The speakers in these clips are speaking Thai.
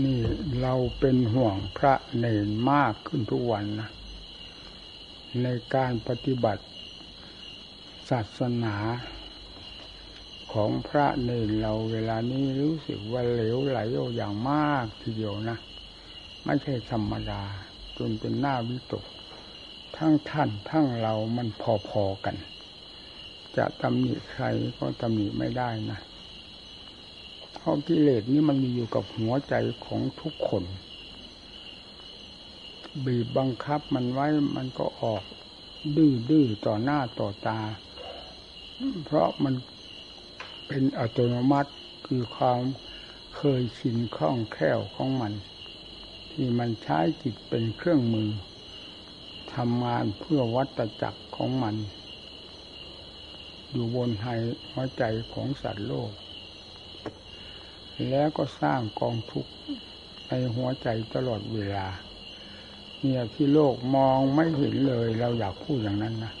นี่เราเป็นห่วงพระเนนมากขึ้นทุกวันนะในการปฏิบัติศาสนาของพระเนนเราเวลานี้รู้สึกว่าเหลวไหลอย่างมากทีเดียวนะ ไม่ใช่ธรรมดาจนเป็นหน้าวิตก ทั้งท่านทั้งเรามันพอๆกัน จะตำหนิใครก็ตำหนิไม่ได้นะ เพราะกิเลสนี้มันมีอยู่กับหัวใจของทุกคน บีบบังคับมันไว้มันก็ออกดื้อดื้อต่อหน้าต่อตา เพราะมันเป็นอัตโนมัติคือความเคยชินคล่องแคล่วของมัน ที่มันใช้จิตเป็นเครื่องมือทำงานเพื่อวัตจักรของมัน อยู่บนไห้หัวใจของสัตว์โลก แล้วก็สร้างกองทุกข์ในหัวใจตลอดเวลา เนี่ยที่โลกมองไม่เห็นเลย เราอยากพูดอย่างนั้นนะ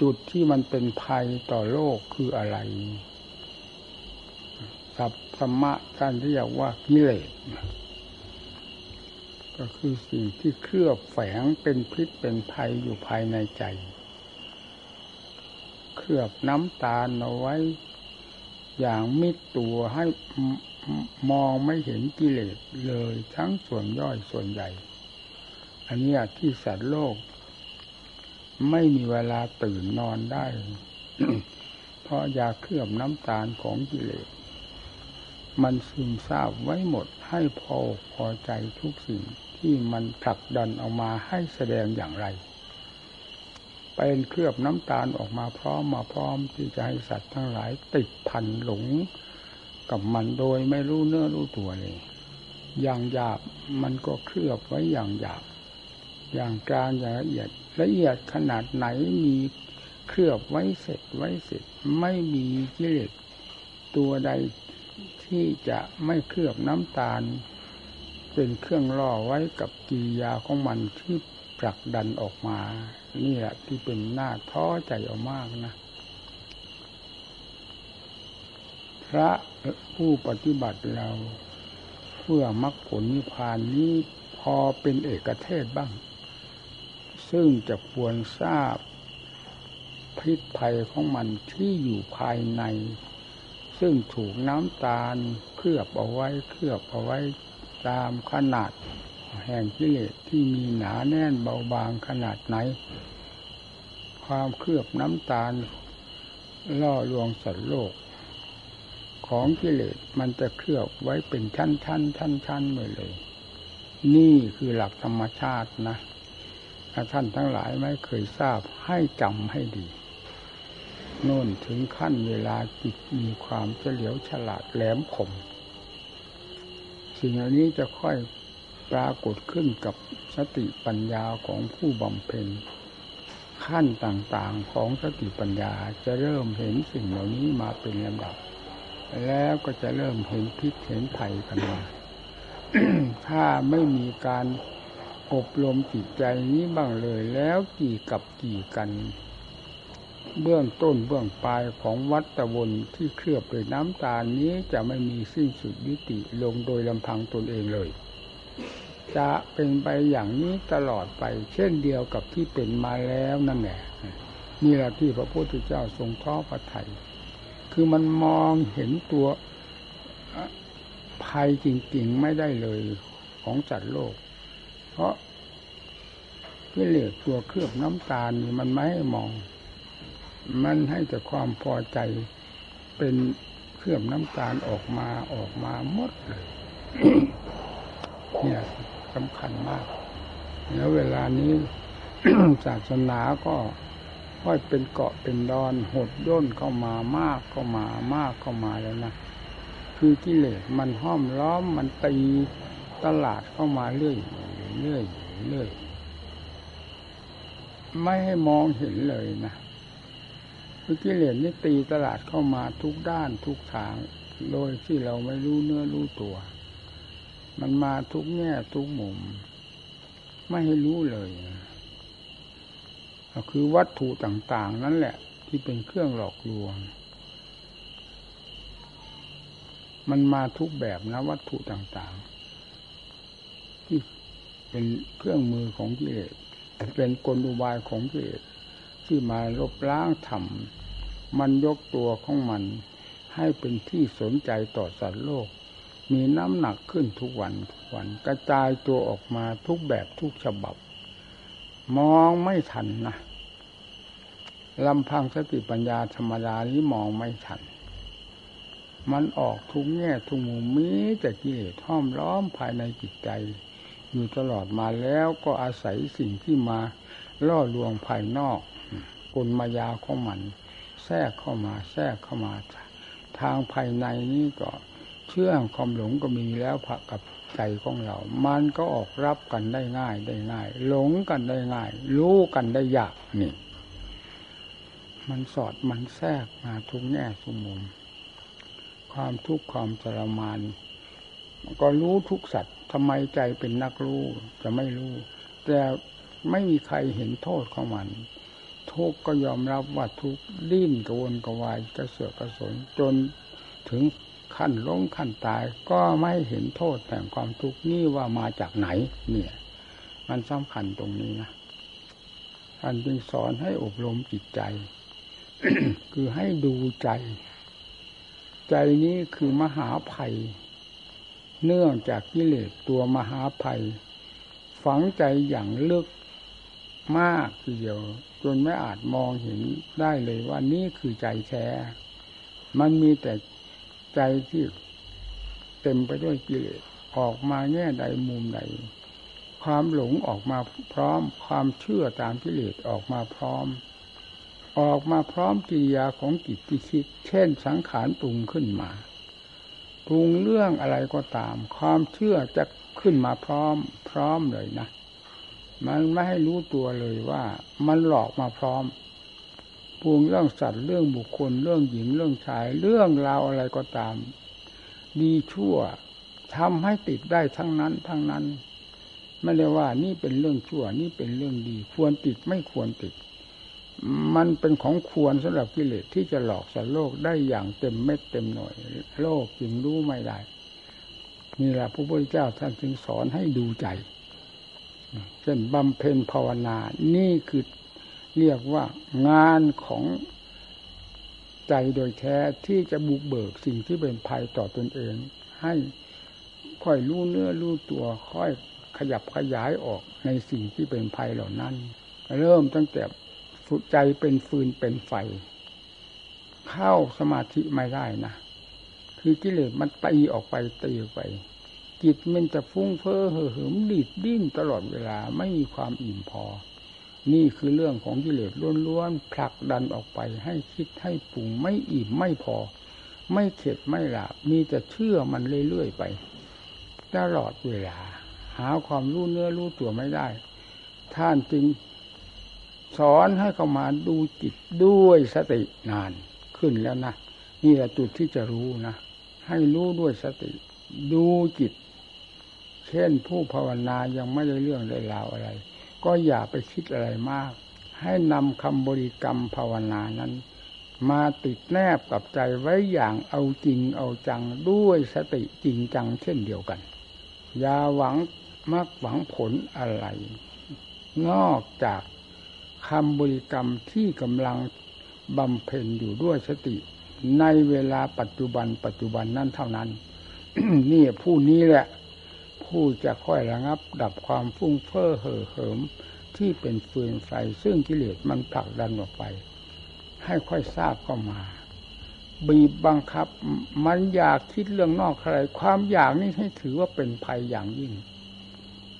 จุดที่มันเป็นภัยต่อโลกคืออะไรสัพธรรมะท่านเรียกว่ากิเลสก็คือสิ่งที่เคลือบแฝงเป็นพิษเป็นภัยอยู่ภายในใจ เคลือบน้ำตาลเอาไว้ อย่างมิดตัวให้มองไม่เห็นกิเลสเลยทั้งส่วนย่อยส่วนใหญ่ อันนี้ที่สัตว์โลก ไม่มีเวลาตื่นนอนได้ เพราะยาเคลือบน้ำตาลของกิเลส มันซึมซาบไว้หมดให้พอพอใจทุกสิ่งที่มันผลักดันออกมาให้แสดงอย่างไร เป็นเคลือบน้ำตาลออกมาพร้อมมาพร้อมที่จะให้สัตว์ทั้งหลายติดพันหลงกับมันโดยไม่รู้เนื้อรู้ตัวเลย อย่างหยาบมันก็เคลือบไว้อย่างหยาบ อย่างกลางอย่างละเอียด ละเอียดขนาดไหนมีเคลือบไว้เสร็จไว้เสร็จ ไม่มีกิเลสตัวใดที่จะไม่เคลือบน้ำตาล เป็นเครื่องล่อไว้กับกิริยาของมันที่ผลักดันออกมา นี่แหละที่เป็นหน้าท้อใจออกมากนะ พระผู้ปฏิบัติเรา เพื่อมรรคผลนิพพานนี้พอเป็นเอกเทศบ้าง ซึ่งจะควรทราบพิษภัยของมันที่อยู่ภายใน ซึ่งถูกน้ำตาลเคลือบเอาไว้เคลือบเอาไว้ตามขนาด แห่งกิเลสที่มีหนาแน่นเบาบางขนาดไหน ความเคลือบน้ำตาล ล่อลวงสัตว์โลก ของกิเลสมันจะเคลือบไว้เป็นชั้นชั้นชั้นชั้นไปเลย นี่คือหลักธรรมชาตินะถ้าท่านทั้งหลายไม่เคยทราบให้จำให้ดีโน่นถึงขั้นเวลาจิตมีความเฉลียวฉลาดแหลมคมสิ่งเหล่านี้จะค่อย ปรากฏขึ้นกับสติปัญญาของผู้บำเพ็ญขั้นต่างๆของสติปัญญาจะเริ่มเห็นสิ่งเหล่านี้มาเป็นลำดับ แล้วก็จะเริ่มเห็นพิษเห็นภัยกันมาถ้าไม่มีการอบรมจิตใจนี้บ้างเลยแล้วกี่กับกี่กัน เบื้องต้นเบื้องปลายของวัตวนที่เคลือบด้วยน้ำตาลนี้จะไม่มีสิ้นสุดยุติลงโดยลำพังตนเองเลย จะเป็นไปอย่างนี้ตลอดไป เช่นเดียวกับที่เป็นมาแล้วนั่นแหละนี่แหละที่พระพุทธเจ้าทรงท้อพระไทย คือมันมองเห็นตัวภัยจริงๆไม่ได้เลยของจัดโลก เพราะกิเลสตัวเคลือบน้ำตาลนี่มันไม่ให้มอง มันให้แต่ความพอใจเป็นเคลือบน้ำตาลออกมาออกมาหมดเลย เนี่ยสำคัญมาก แล้วเวลานี้ศาสนาก็ค่อยเป็นเกาะเป็นดอนหดย่นเข้ามามากเข้ามามากเข้ามาแล้วนะคือกิเลสมันห้อมล้อมมันตีตลาดเข้ามาเรื่อยเรื่อยเรื่อยไม่ให้มองเห็นเลยนะคือกิเลสนี่ตีตลาดเข้ามาทุกด้านทุกทาง โดยที่เราไม่รู้เนื้อรู้ตัว มันมาทุกแง่ทุกมุม ไม่ให้รู้เลยก็คือวัตถุต่างๆ นั่นแหละ ที่เป็นเครื่องหลอกลวง มันมาทุกแบบนะ วัตถุต่างๆ ที่เป็นเครื่องมือของกิเลสเป็นกลอุบายของกิเลสที่มาลบล้างธรรมมันยกตัวของมัน ให้เป็นที่สนใจต่อสัตว์โลก มีน้ำหนักขึ้นทุกวันทุกวันกระจายตัวออกมาทุกแบบทุกฉบับ มองไม่ทันนะลำพังสติปัญญาธรรมดานี้มองไม่ทัน มันออกทุกแง่ทุกมุมมีแต่กิเลสห้อมล้อมภายในจิตใจ อยู่ตลอดมาแล้วก็อาศัยสิ่งที่มาล่อลวงภายนอกกลมายาของมัน แทรกเข้ามาแทรกเข้ามา ทางภายในนี้ก็ เชื่องความหลงก็มีแล้วผักกับใจของเรา มันก็ออกรับกันได้ง่ายได้ง่าย หลงกันได้ง่าย รู้กันได้ยากนี่ มันสอดมันแทรกมาทุกแง่ทุกมุม ความทุกข์ความทรมานก็รู้ทุกสัตว์ทำไมใจเป็นนักรู้จะไม่รู้ แต่ไม่มีใครเห็นโทษของมัน ทุกก็ยอมรับว่าทุกดิ้นกระวนกระวายกระเสือกกระสนจนถึง ขั้นล้มขั้นตายก็ไม่เห็นโทษแห่งความทุกข์นี่ว่ามาจากไหน เนี่ย มันสำคัญตรงนี้นะท่านจึงสอนให้อบรมจิตใจ คือให้ดูใจ ใจนี้คือมหาภัย เนื่องจากกิเลสตัวมหาภัย ฝังใจอย่างลึกมากทีเดียวจนไม่อาจมองเห็นได้เลยว่านี่คือใจแท้ มันมีแต่ ใจที่เต็มไปด้วยกิเลสออกมาแง่ใดมุมใดความหลงออกมาพร้อม ความเชื่อตามกิเลสออกมาพร้อม ออกมาพร้อมกิริยาของจิตที่คิด เช่นสังขารปรุงขึ้นมาปรุงเรื่องอะไรก็ตาม ความเชื่อจะขึ้นมาพร้อม พร้อมเลยนะ มันไม่ให้รู้ตัวเลยว่า มันหลอกมาพร้อม ปรุงเรื่องสัตว์เรื่องบุคคล เรื่องหญิงเรื่องชาย เรื่องราวอะไรก็ตาม ดีชั่วทำให้ติดได้ทั้งนั้น ทั้งนั้น ไม่ได้ว่านี่เป็นเรื่องชั่ว นี่เป็นเรื่องดี ควรติดไม่ควรติด มันเป็นของควรสำหรับกิเลสที่จะหลอกสัตว์โลกได้อย่างเต็มเม็ดเต็มหน่วย โลกจึงรู้ไม่ได้นี่แหละพระพุทธเจ้าท่านจึงสอนให้ดูใจเช่นบำเพ็ญภาวนา นี่คือ เรียกว่างานของใจโดยแท้ที่จะบุกเบิกสิ่งที่เป็นภัยต่อตนเอง ให้ค่อยรู้เนื้อรู้ตัวค่อยขยับขยายออกในสิ่งที่เป็นภัยเหล่านั้น เริ่มตั้งแต่ใจเป็นฟืนเป็นไฟ เข้าสมาธิไม่ได้นะคือกิเลสมันตีออกไปตีออกไป จิตมันจะฟุ้งเฟ้อเห่อเหิมดีดดิ้นตลอดเวลาไม่มีความอิ่มพอ นี่คือเรื่องของกิเลสล้วนๆผลักดันออกไป ให้คิดให้ปรุงไม่อิ่มไม่พอ ไม่เข็ดไม่หลับมีแต่เชื่อมันเรื่อยๆไปตลอดเวลา หาความรู้เนื้อรู้ตัวไม่ได้ ท่านจึงสอนให้เขามาดูจิตด้วยสตินานขึ้นแล้วนะนี่แหละจุดที่จะรู้นะ ให้รู้ด้วยสติ ดูจิต เช่นผู้ภาวนายังไม่ได้เรื่องได้ราวอะไร ก็อย่าไปคิดอะไรมาก ให้นำคำบริกรรมภาวนานั้น มาติดแนบกับใจไว้อย่างเอาจริงเอาจังด้วยสติจริงจังเช่นเดียวกัน อย่าหวังมักหวังผลอะไร นอกจากคำบริกรรมที่กำลังบำเพ็ญอยู่ด้วยสติ ในเวลาปัจจุบันปัจจุบันนั่นเท่านั้น นี่ผู้นี้แหละ ผู้จะค่อยระงับ ดับความฟุ้งเฟ้อเห่อเหิมที่เป็นฟืนไฟ ซึ่งกิเลสมันผลักดันออกไป ให้ค่อยทราบเข้ามา บีบบังคับ มันอยากคิดเรื่องนอกใคร ความอยากนี่ให้ถือว่าเป็นภัยอย่างยิ่ง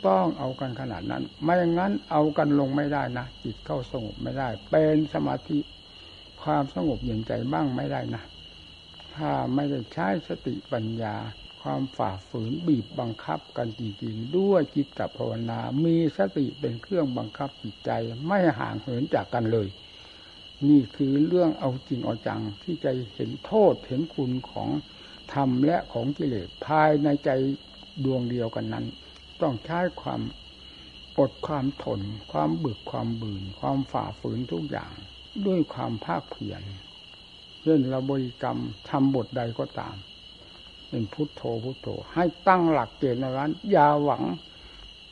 ต้องเอากันขนาดนั้น ไม่อย่างนั้นเอากันลงไม่ได้นะจิตเข้าสงบไม่ได้ เป็นสมาธิความสงบเย็นใจบ้างไม่ได้นะ ถ้าไม่ได้ใช้สติปัญญา ความฝ่าฝืนบีบบังคับกันจริงๆ ด้วยจิตภาวนา มีสติเป็นเครื่องบังคับจิตใจไม่ห่างเหินจากกันเลย นี่คือเรื่องเอาจริงเอาจังที่ใจเห็นโทษเห็นคุณของธรรมและของกิเลสภายในใจดวงเดียวกันนั้น ต้องใช้ความอดความทน ความบึกความบืน ความฝ่าฝืนทุกอย่าง ด้วยความภาคเพียรเช่นเราบริกรรมทำบทใดก็ตาม เป็นพุทโธพุทโธ ให้ตั้งหลักเกณฑ์ในร้านอย่าหวัง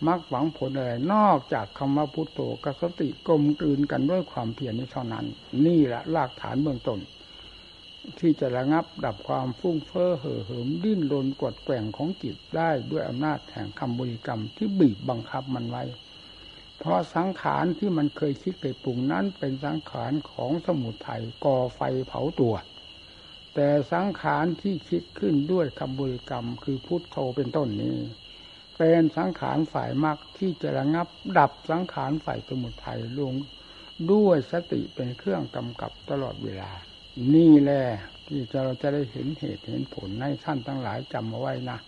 มักหวังผลอะไรนอกจากคำว่าพุทโธกับสติกลมกลืนกันด้วยความเพียรนี้เท่านั้น นี่แหละรากฐานเบื้องต้นที่จะระงับดับความฟุ้งเฟ้อเห่อเหิมดิ้นรนกดแกว่งของจิตได้ด้วยอำนาจแห่งคำบริกรรมที่บีบบังคับมันไว้ เพราะสังขารที่มันเคยคิดเคยปรุงนั้นเป็นสังขารของสมุทัยก่อไฟเผาตัว แต่สังขารที่คิดขึ้นด้วยคำบริกรรม คือพุทโธเป็นต้นนี้ เป็นสังขารฝ่ายมรรคที่จะระงับดับสังขารฝ่ายสมุทัยลงด้วยสติเป็นเครื่องกำกับตลอดเวลา นี่แหละที่เราจะได้เห็นเหตุเห็นผลให้ท่านทั้งหลายจำเอาไว้นะ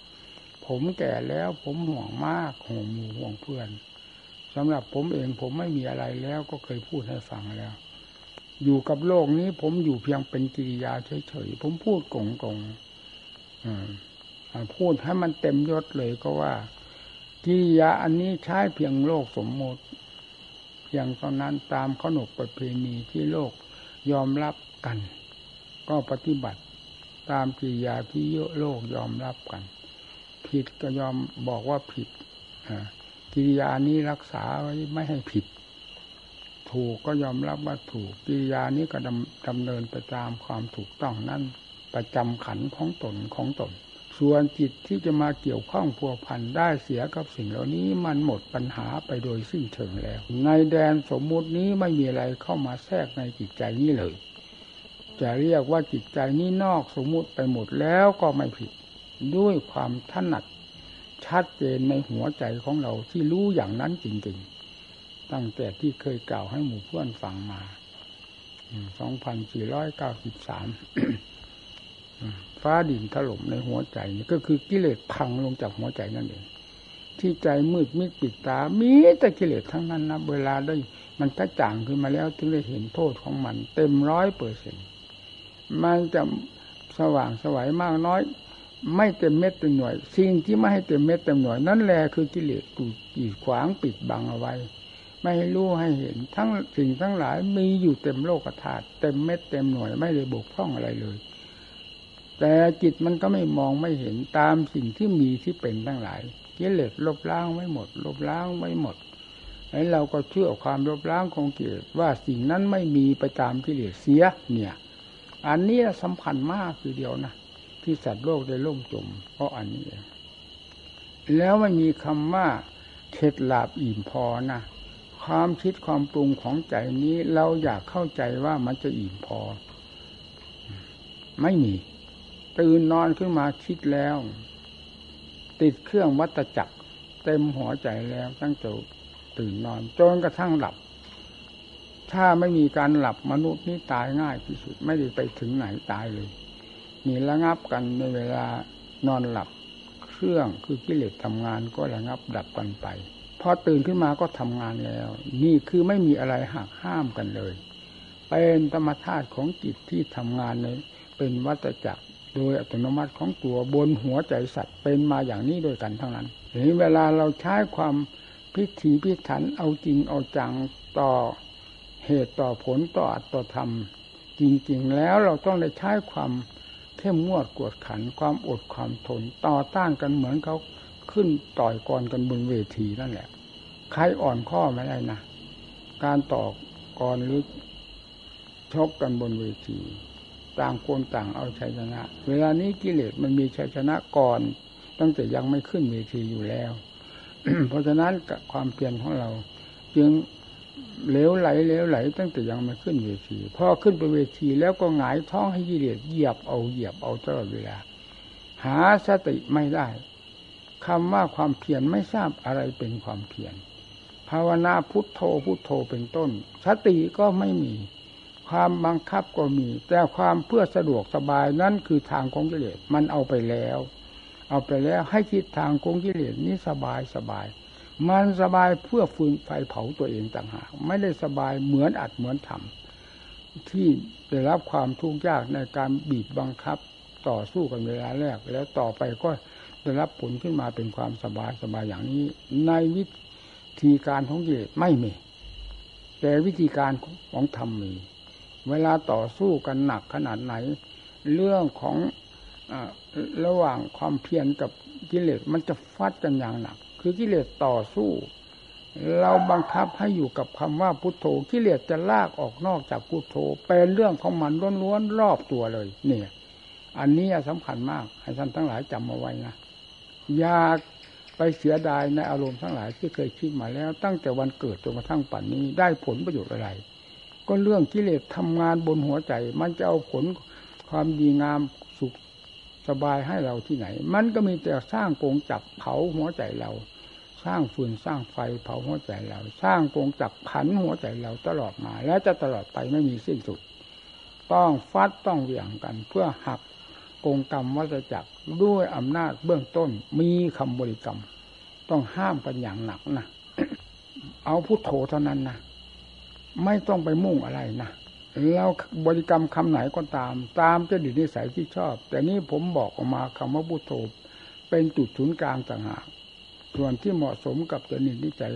ผมแก่แล้วผมห่วงมากห่วงหมู่ห่วงเพื่อนสำหรับผมเองผมไม่มีอะไรแล้วก็เคยพูดให้ฟังแล้ว อยู่กับโลกนี้ ผมอยู่เพียงเป็นกิริยาเฉยๆผมพูดกงๆพูดให้มันเต็มยศเลยก็ว่า กิริยาอันนี้ใช้เพียงโลกสมมติเพียงเท่านั้นตามขนบประเพณีที่โลกยอมรับกัน ก็ปฏิบัติตามกิริยาที่เยอะโลกยอมรับกัน ผิดก็ยอมบอกว่าผิดกิริยานี้รักษาไว้ไม่ให้ผิด ถูกก็ยอมรับว่าถูกกิริยานี้ก็ดำดำเนินไปตามความถูกต้องนั่นประจำขันของตนของตน ส่วนจิตที่จะมาเกี่ยวข้องพัวพันได้เสียกับสิ่งเหล่านี้มันหมดปัญหาไปโดยสิ้นเชิงแล้ว ในแดนสมมุตินี้ไม่มีอะไรเข้ามาแทรกในจิตใจนี้เลย จะเรียกว่าจิตใจนี้นอกสมมุติไปหมดแล้วก็ไม่ผิด ด้วยความถนัดชัดเจนในหัวใจของเราที่รู้อย่างนั้นจริงๆ ตั้งแต่ที่เคยกล่าวให้หมู่เพื่อนฟังมา2493ฟ้าดินถล่มในหัวใจนี่ก็คือกิเลสพังลงจากหัวใจนั่นเอง ที่ใจมืดมิดปิดตา มีแต่กิเลสทั้งนั้นนะเวลาได้มันกระจ่างขึ้นมาแล้วถึงได้เห็นโทษของมัน เต็มร้อยเปอร์เซ็นมันจะสว่างสวัยมากน้อย ไม่เต็มเม็ดเต็มหน่วย สิ่งที่ไม่ให้เต็มเม็ดเต็มหน่วย นั่นแหละคือกิเลสกูกีดขวางปิดบังเอาไว้ ไม่ให้รู้ให้เห็น ทั้งสิ่งทั้งหลายมีอยู่เต็มโลกธาตุเต็มเม็ดเต็มหน่วยไม่ได้บกพร่องอะไรเลย แต่จิตมันก็ไม่มองไม่เห็นตามสิ่งที่มีที่เป็นทั้งหลายกิเลสลบล้างไม่หมด ลบล้างไม่หมดแล้วเราก็เชื่อความลบล้างของกิเลสว่าสิ่งนั้นไม่มีไปตามกิเลสเสีย เนี่ย อันนี้สำคัญมากคือเดียวนะที่สัตว์โลกได้ล่มจม เพราะอันนี้เองแล้วไม่มีคำว่าเข็ดหลาบอิ่มพอนะ ความคิดความปรุงของใจนี้เราอยากเข้าใจว่ามันจะอิ่มพอ ไม่มี ตื่นนอนขึ้นมาคิดแล้ว ติดเครื่องวัตจักร เต็มหัวใจแล้วตั้งแต่ตื่นนอนจนกระทั่งหลับ ถ้าไม่มีการหลับมนุษย์นี่ตายง่ายที่สุด ไม่ได้ไปถึงไหนตายเลย มีระงับกันในเวลานอนหลับ เครื่องคือกิเลสทำงานก็ระงับดับกันไป พอตื่นขึ้นมาก็ทำงานแล้ว นี่คือไม่มีอะไรหักห้ามกันเลย เป็นธรรมชาติของจิตที่ทำงานในเป็นวัตจักรโดยอัตโนมัติของตัวบนหัวใจสัตว์เป็นมาอย่างนี้โดยกันทั้งนั้นทีนี้เวลาเราใช้ความพิถีพิถันเอาจริงเอาจังต่อเหตุต่อผลต่ออัตต่อธรรม จริง ๆ แล้วเราต้องได้ใช้ความเข้มงวดกวดขันความอดความทนต่อต้านกันเหมือนเขา ขึ้นต่อยกรกันบนเวทีนั่นแหละใครอ่อนข้อไม่ได้นะการต่อกรหรือชกกันบนเวที ต่างคนต่างเอาชัยชนะ เวลานี้กิเลสมันมีชัยชนะก่อน ตั้งแต่ยังไม่ขึ้นเวทีอยู่แล้ว เพราะฉะนั้นกับความเพียรของเรา จึงเหลวไหลเหลวไหล ตั้งแต่ยังไม่ขึ้นเวทีพอขึ้นไปเวทีแล้วก็หงายท้องให้กิเลสเหยียบเอาเหยียบเอาตลอดเวลา หาสติไม่ได้ คำว่าความเพียรไม่ทราบอะไรเป็นความเพียรภาวนาพุทโธพุทโธเป็นต้น สติก็ไม่มี ความบังคับก็มี แต่ความเพื่อสะดวกสบายนั่นคือทางของกิเลสมันเอาไปแล้ว เอาไปแล้วให้คิดทางของกิเลสนี้สบายสบาย มันสบายเพื่อฟืนไฟเผาตัวเองต่างหากไม่ได้สบายเหมือนอัดเหมือนทำที่ได้รับความทุกข์ยากในการบีบบังคับต่อสู้กันเวลาแรกแล้วต่อไปก็ ได้รับผลขึ้นมาเป็นความสบายสบายอย่างนี้ ในวิธีการของกิเลสไม่มี แต่วิธีการของธรรมมี เวลาต่อสู้กันหนักขนาดไหน เรื่องของระหว่างความเพียรกับกิเลสมันจะฟัดกันอย่างหนัก คือกิเลสต่อสู้ เราบังคับให้อยู่กับคำว่าพุทโธกิเลสจะลากออกนอกจากพุทโธเป็นเรื่องของมันล้วนๆรอบตัวเลย เนี่ย อันนี้สำคัญมาก ให้ท่านทั้งหลายจำเอาไว้นะ อยากไปเสียดายในอารมณ์ทั้งหลายที่เคยคิดมาแล้ว ตั้งแต่วันเกิดจนกระทั่งปัจจุบันนี้ได้ผลประโยชน์อะไร ก็เรื่องกิเลสทำงานบนหัวใจ มันจะเอาผลความดีงามสุขสบายให้เราที่ไหน มันก็มีแต่สร้างกงจับเผาหัวใจเรา สร้างฟืนสร้างไฟเผาหัวใจเรา สร้างกงจับผันหัวใจเราตลอดมา และจะตลอดไปไม่มีสิ้นสุด ต้องฟัดต้องเหวี่ยงกันเพื่อหัก กงกรรมวัฏจักรด้วยอำนาจเบื้องต้นมีคำบริกรรม ต้องห้ามกันอย่างหนักนะเอาพุทโธเท่านั้นนะไม่ต้องไปมุ่งอะไรนะเราบริกรรมคำไหนก็ตาม ตามจะดินิสัยที่ชอบ แต่นี้ผมบอกออกมาคำว่าพุทโธเป็นจุดศูนย์กลางต่างหากส่วนที่เหมาะสมกับจริตนิสัย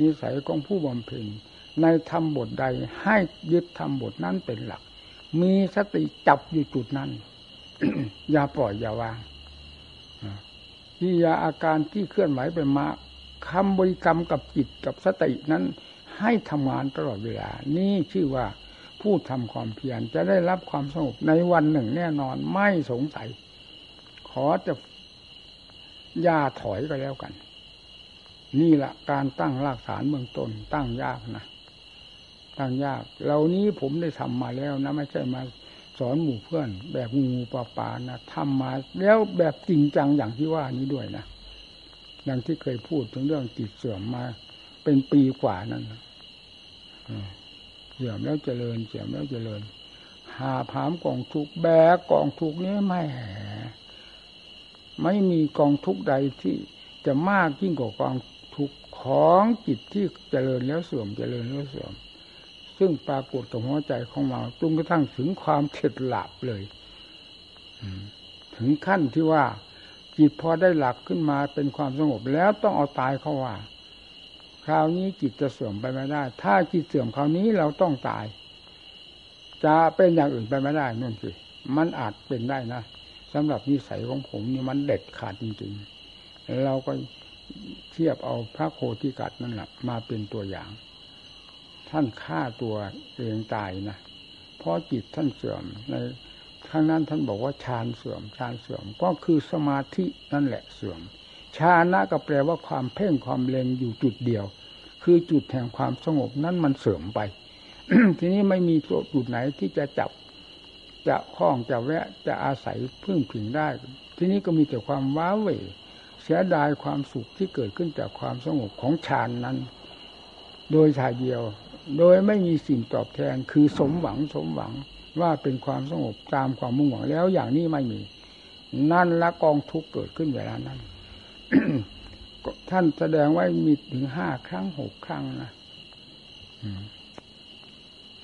นิสัยของผู้บำเพ็ญในธรรมบทใดให้ยึดธรรมบทนั้นเป็นหลัก มีสติจับอยู่จุดนั้น อย่าปล่อยอย่าวางที่ยาอาการที่เคลื่อนไหวไปมาคำบริกรรมกับจิตกับสตินั้น ให้ทำงานตลอดเวลา นี่ชื่อว่าผู้ทำความเพียรจะได้รับความสงบในวันหนึ่งแน่นอนไม่สงสัย ขอจะย่าถอยก็แล้วกัน นี่แหละการตั้งรากฐานเบื้องต้นตั้งยากนะ ตั้งยาก เหล่านี้ผมได้ทำมาแล้วนะ ไม่ใช่มา สอนหมู่เพื่อน แบบงูปลาปานะทำมาแล้วแบบจริงจังอย่างที่ว่านี้ด้วยนะอย่างที่เคยพูดถึงเรื่องจิตเสื่อมมา เป็นปีกว่านั้นเสื่อมแล้วเจริญเสื่อมแล้วเจริญ หาผามกองทุกแบกกองทุกนี้ไม่แหไม่มีกองทุกใดที่จะมากยิ่งกว่ากองทุกของจิตที่เจริญแล้วเสื่อมเจริญแล้วเสื่อม ซึ่งปรากฏกับหัวใจของเราจนกระทั่งถึงความเฉดหลับเลยถึงขั้นที่ว่าจิตพอได้หลักขึ้นมาเป็นความสงบแล้วต้องเอาตายเขาว่า คราวนี้จิตจะเสื่อมไปไม่ได้ ถ้าจิตเสื่อมคราวนี้เราต้องตาย จะเป็นอย่างอื่นไปไม่ได้นั่นสิมันอาจเป็นได้นะสำหรับนิสัยของผมนี่มันเด็ดขาดจริงๆเราก็เทียบเอาพระโคติกัดนั่นแหละมาเป็นตัวอย่าง ท่านฆ่าตัวเองตายนะเพราะจิตท่านเสื่อมในข้างนั้นท่านบอกว่าฌานเสื่อมฌานเสื่อมก็คือสมาธินั่นแหละเสื่อมฌานะก็แปลว่าความเพ่งความเล็งอยู่จุดเดียว คือจุดแห่งความสงบนั้นมันเสื่อมไป ทีนี้ไม่มีจุดไหนที่จะจับ จะคล้องจะแวะจะอาศัยพึ่งพิงได้ ทีนี้ก็มีแต่ความว้าเหวเสียดายความสุขที่เกิดขึ้นจากความสงบของฌานนั้น โดยชายเดียว โดยไม่มีสิ่งตอบแทนคือสมหวังสมหวังว่าเป็นความสงบตามความมุ่งหวังแล้วอย่างนี้ไม่มี นั่นละกองทุกเกิดขึ้นเวลานั้นท่านแสดงไว้มีถึงห้าครั้งหกครั้งนะ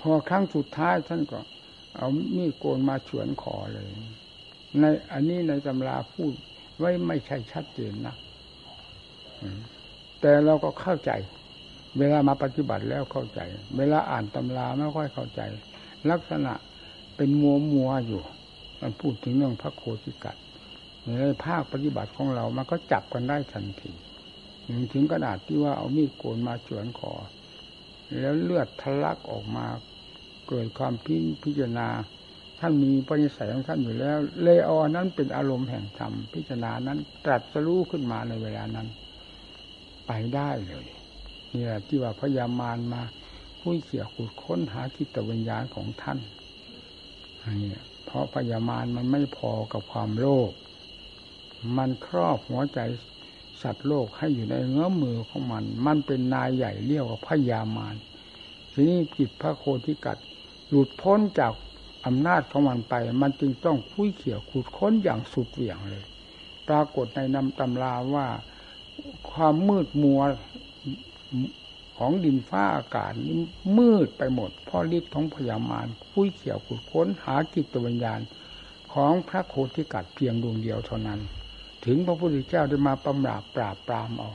พอครั้งสุดท้ายท่านก็ เอามีดโกนมาเฉือนคอเลย ในอันนี้ในตำราพูดไว้ไม่ใช่ชัดเจนนะแต่เราก็เข้าใจ เวลามาปฏิบัติแล้วเข้าใจ เวลาอ่านตำราไม่ค่อยเข้าใจ ลักษณะเป็นมัวมัวอยู่ มันพูดถึงเรื่องพระโคติกัดในภาคปฏิบัติของเรามันก็จับกันได้ทันทีถึงกระดาษที่ว่าเอามีดโกนมาเฉือนคอแล้วเลือดทะลักออกมาเกิดความพิพจารณาท่านมีปณิสัยของท่านอยู่แล้ว เลยเอานั้นเป็นอารมณ์แห่งธรรมพิจารณานั้นตรัสรู้ขึ้นมาในเวลานั้น ไปได้เลย นี่แหละที่ว่าพยามารมาคุยเขี่ยขุดค้นหาคิตวิญญาณของท่านนี่เพราะพยามารมันไม่พอกับความโลภมันครอบหัวใจสัตว์โลกให้อยู่ในเงื้อมือของมัน มันเป็นนายใหญ่เรียกว่าพยามารทีนี้จิตพระโคที่กัดหลุดพ้นจากอำนาจของมันไป มันจึงต้องคุยเขี่ยขุดค้นอย่างสุดเหวี่ยงเลย ปรากฏในนำตำราว่าความมืดมัว ของดินฟ้าอากาศนี่มืดไปหมดเพราะฤทธิ์ของพยามารคุยเขี่ยวขุดค้นหากิจวิญญาณของพระโคติกัดเพียงดวงเดียวเท่านั้น ถึงพระพุทธเจ้าได้มาปำราบปราบปรามเอา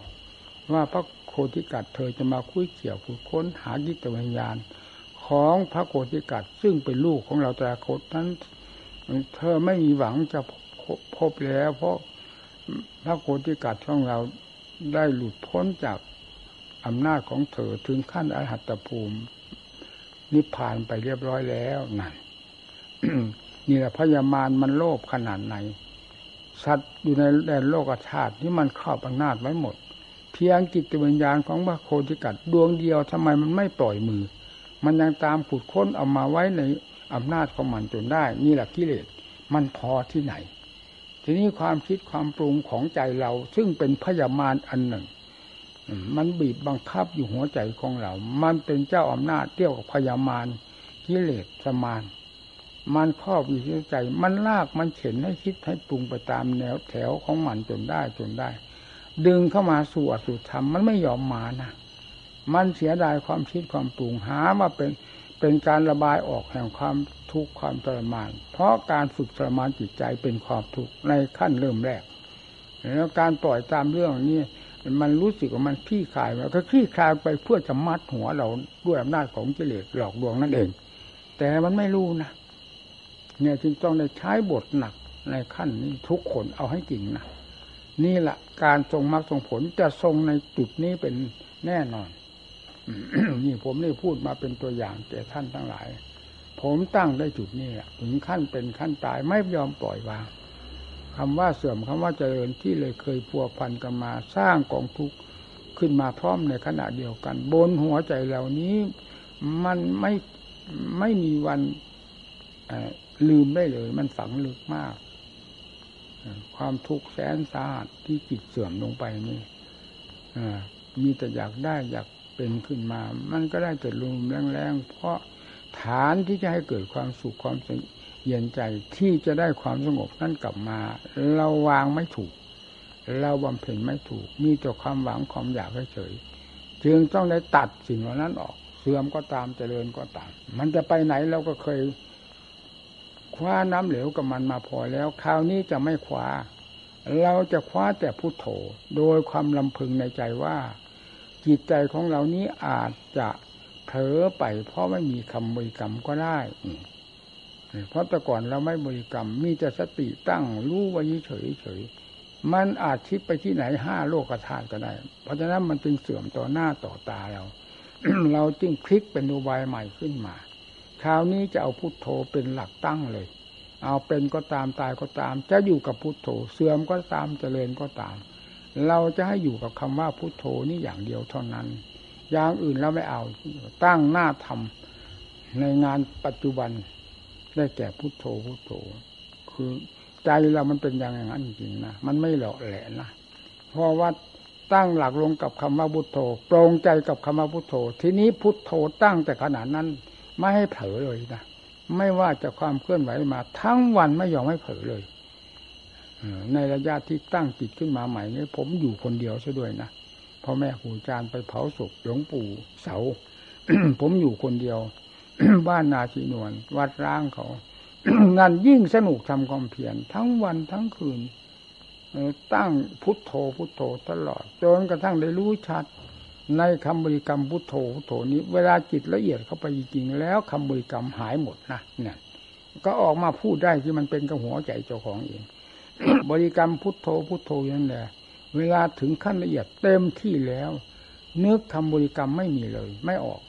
ว่าพระโคติกัดเธอจะมาคุยเขี่ยวขุดค้นหากิจวิญญาณของพระโคติกัดซึ่งเป็นลูกของเราแต่โคตนั้น เธอไม่มีหวังจะพพบแล้ว เพราะพระโคติกัดช่องเราได้หลุดพ้นจาก อำนาจของเธอถึงขั้นอรหัตภูมิ นิพพานไปเรียบร้อยแล้วนั่นนี่แหละพยามารมันโลภขนาดไหน สัตว์อยู่ในแดนโลกธาตุที่มันครอบอำนาจไว้หมด เพียงจิตวิญญาณของพระโคติกัดดวงเดียวทำไมมันไม่ปล่อยมือ มันยังตามขุดค้นเอามาไว้ในอำนาจของมันจนได้ นี่แหละกิเลสมันพอที่ไหน ทีนี้ความคิดความปรุงของใจเรา ซึ่งเป็นพยามารอันหนึ่ง มันบีบบังคับอยู่หัวใจของเรา มันเป็นเจ้าอำนาจเที่ยวกับพยามารกิเลสสมาน มันครอบอยู่ที่ใจ มันลากมันเข็นให้คิดให้ปรุงไปตามแนวแถวของมันจนได้จนได้ ดึงเข้ามาสู่อสุธรรม มันไม่ยอมมานะมันเสียดายความคิดความปรุงหามาเป็นเป็นการระบายออกแห่งความทุกข์ความทรมาน เพราะการฝึกทรมานจิตใจเป็นความทุกข์ในขั้นเริ่มแรก แล้วการปล่อยตามเรื่องนี้ มันรู้สึกว่ามันคลี่คายมันก็คลี่คายไปเพื่อจะมัดหัวเราด้วยอำนาจของกิเลสหลอกลวงนั่นเอง แต่มันไม่รู้นะเนี่ยจึงต้องได้ใช้บทหนักในขั้นนี้ทุกคนเอาให้จริงนะนี่แหละการทรงมรรคทรงผลจะทรงในจุดนี้เป็นแน่นอนนี่ผมนี่พูดมาเป็นตัวอย่างแก่ท่านทั้งหลาย ผมตั้งได้จุดนี้แหละถึงขั้นเป็นขั้นตายไม่ยอมปล่อยวาง คำว่าเสื่อมคำว่าเจริญที่เลยเคยพัวพันกันมาสร้างกองทุกข์ขึ้นมาพร้อมในขณะเดียวกัน บนหัวใจเหล่านี้ มันไม่ไม่มีวันลืมได้เลย มันฝังลึกมาก ความทุกข์แสนสาหัสที่จิตเสื่อมลงไปนี่มีแต่อยากได้อยากเป็นขึ้นมา มันก็ได้แต่ลุมแรงๆเพราะฐานที่จะให้เกิดความสุขความ เย็นใจที่จะได้ความสงบนั่นกลับมา เราวางไม่ถูก เราบำเพ็ญไม่ถูก มีแต่ความหวังความอยากเฉยจึงต้องได้ตัดสิ่งเหล่านั้นออก เสื่อมก็ตามเจริญก็ตาม มันจะไปไหนเราก็เคย คว้าน้ำเหลวกับมันมาพอแล้ว คราวนี้จะไม่คว้า เราจะคว้าแต่พุโทโธโดยความลำพึงในใจว่า จิตใจของเรานี้อาจจะเผลอไปเพราะไม่มีคำบริกรรมก็ได้ เพราะแต่ก่อนเราไม่บริกรรม มีแต่สติตั้งรู้ไว้เฉยเฉยมันอาจคิดไปที่ไหนห้าโลกธาตุก็ได้ เพราะฉะนั้นมันจึงเสื่อมต่อหน้าต่อตาเรา เราจึงพลิกเป็นอุบายใหม่ขึ้นมา คราวนี้จะเอาพุทโธเป็นหลักตั้งเลย เอาเป็นก็ตามตายก็ตาม จะอยู่กับพุทโธ เสื่อมก็ตามเจริญก็ตาม เราจะให้อยู่กับคำว่าพุทโธนี่อย่างเดียวเท่านั้น อย่างอื่นเราไม่เอาตั้งหน้าทำในงานปัจจุบัน ได้แก่พุทโธพุทโธ คือใจเรามันเป็นอย่างนั้นจริงนะมันไม่หล่อแหลนะเพราะว่าตั้งหลักลงกับคำว่าพุทโธโปร่งใจกับคำว่าพุทโธ ทีนี้พุทโธตั้งแต่ขนาดนั้น ไม่ให้เผลอเลยนะไม่ว่าจะความเคลื่อนไหวมา ทั้งวันไม่ยอมให้เผลอเลยในระยะที่ตั้งจิตขึ้นมาใหม่นี้ผมอยู่คนเดียวซะด้วยนะพ่อแม่ครูอาจารย์ไปเผาศพหลวงปู่เสา ผมอยู่คนเดียว บ้านนาชีนวลวัดร้างเขานั่นยิ่งสนุกทำความเพียรทั้งวันทั้งคืนตั้งพุทโธพุทโธตลอดจนกระทั่งได้รู้ชัด ในคำบริกรรมพุทโธพุทโธนี้ เวลาจิตละเอียดเข้าไปจริงๆแล้วคำบริกรรมหายหมดนะเนี่ยก็ออกมาพูดได้ที่มันเป็นกับหัวใจเจ้าของเอง บริกรรมพุทโธพุทโธนั่นแหละเวลาถึงขั้นละเอียดเต็มที่แล้ว นึกคำบริกรรมไม่มีเลย ไม่ออก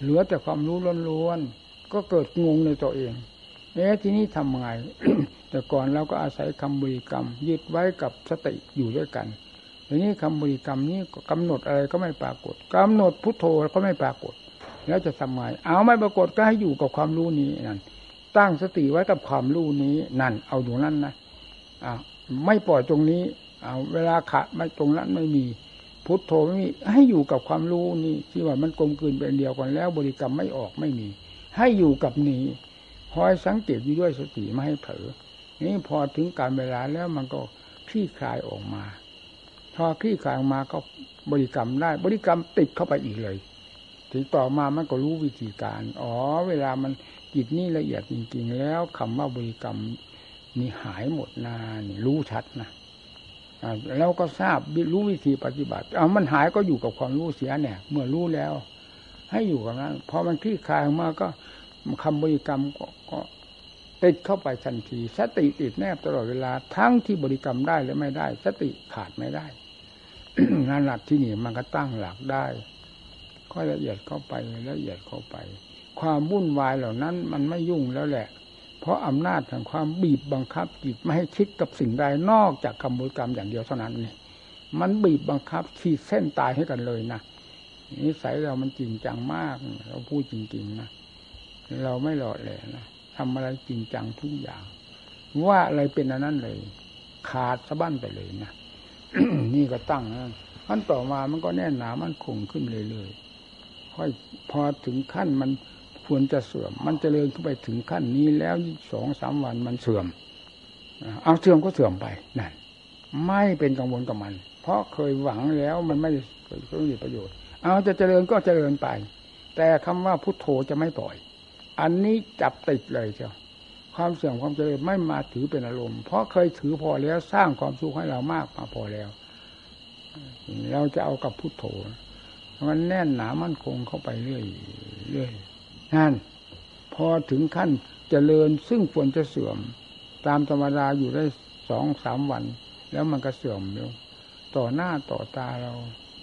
เหลือแต่ความรู้ล้วนๆก็เกิดงงในตัวเอง เอ๊ะทีนี้ทำไง แต่ก่อนเราก็อาศัยคำบริกรรม ยึดไว้กับสติอยู่ด้วยกันทีนี้คำบริกรรมนี้กำหนดอะไรก็ไม่ปรากฏกำหนดพุทโธก็ไม่ปรากฏ แล้วจะทำไงเอาไม่ปรากฏก็ให้อยู่กับความรู้นี้นั่นตั้งสติไว้กับความรู้นี้นั่น เอาอยู่นั่นนะอ่าไม่ปล่อยตรงนี้เอาเวลาขะไม่ตรงนั้นไม่มี พุทโธไม่มี ให้อยู่กับความรู้นี้ที่ว่ามันกลมกลืนเป็นเดียวกันแล้วบริกรรมไม่ออกไม่มี ให้อยู่กับนี้คอยสังเกตอยู่ด้วยสติไม่ให้เผลอนี่พอถึงการเวลาแล้วมันก็คลี่คลายออกมาพอคลี่คลายออกมาก็บริกรรมได้ บริกรรมติดเข้าไปอีกเลย ถึงต่อมามันก็รู้วิธีการ อ๋อ เวลามันจิตนี่ละเอียดจริง ๆ แล้วคำว่าบริกรรมนี่หายหมดนานี่รู้ชัดนะ แล้วก็ทราบรู้วิธีปฏิบัติ เอามันหายก็อยู่กับความรู้เสียเนี่ย เมื่อรู้แล้ว ให้อยู่กับนั้นพอมันคลี่คลายมาก็คำบริกรรมก็ก็ติดเข้าไปทันที สติติดแนบตลอดเวลาทั้งที่บริกรรมได้และไม่ได้ สติขาดไม่ได้นั่นหลักที่นี่มันก็ตั้งหลักได้ค่อยละเอียดเข้าไปละเอียดเข้าไป ความวุ่นวายเหล่านั้น มันไม่ยุ่งแล้วแหละ เพราะอำนาจแห่งความบีบบังคับจิตไม่ให้คิดกับสิ่งใดนอกจากคำบริกรรมอย่างเดียวเท่านั้นนี่มันบีบบังคับขีดเส้นตายให้กันเลยนะนิสัยเรามันจริงจังมาก เราพูดจริงๆนะเราไม่หลอดเลยนะทำอะไรจริงจังทุกอย่าง ว่าอะไรเป็นอันนั้นเลย ขาดสะบั้นไปเลยนะนี่ก็ตั้งนะขั้นต่อมามันก็แน่นหนามันคงขึ้นเรื่อยๆค่อยพอถึงขั้นมัน ควรจะเสื่อม มันจเจริญขึ้นไปถึงขั้นนี้แล้วสองสามวันมันเสื่อม เอาเสื่อมก็เสื่อมไปนั่นไม่เป็นกังวลกับมัน เพราะเคยหวังแล้วมันไม่ได้ไม่มีประโยชน์ เอาจะเจริญก็เจริญไป แต่คำว่าพุทโธจะไม่ปล่อย อันนี้จับติดเลยเชียวความเสื่อมความเจริญไม่มาถือเป็นอารมณ์ เพราะเคยถือพอแล้วสร้างความสุขให้เรามากมาพอแล้ว เราจะเอากับพุทโธมันแน่นหนามั่นคงเข้าไปเรื่อยเรื่อย นั่นพอถึงขั้นเจริญซึ่งควรจะเสื่อม ตามธรรมดาอยู่ได้สองสามวัน แล้วมันก็เสื่อมเร็วต่อหน้าต่อตาเรา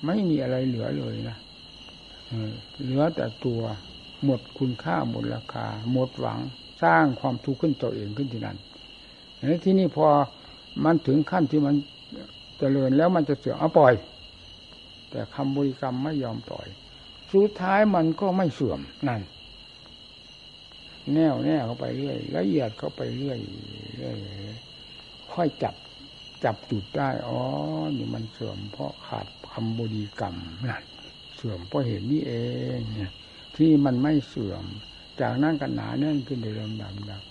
ไม่มีอะไรเหลือเลยนะเหลือแต่ตัวหมดคุณค่าหมดราคา หมดหวังสร้างความทุกข์ขึ้นตัวเองขึ้นที่นั่นในที่นี้พอมันถึงขั้นที่มันเจริญแล้วมันจะเสื่อมเอาปล่อย แต่คำบริกรรมไม่ยอมปล่อย สุดท้ายมันก็ไม่เสื่อมนั่น แน่วแน่เข้าไปเรื่อยละเอียดเข้าไปเรื่อยเรื่อยค่อยจับจับจุดได้อ๋อนี่มันเสื่อมเพราะขาดคำบริกรรมนั่นเสื่อมเพราะเห็นนี่เองเนี่ยที่มันไม่เสื่อม จากนั้นกันหนาแน่นขึ้นในลำดับดับ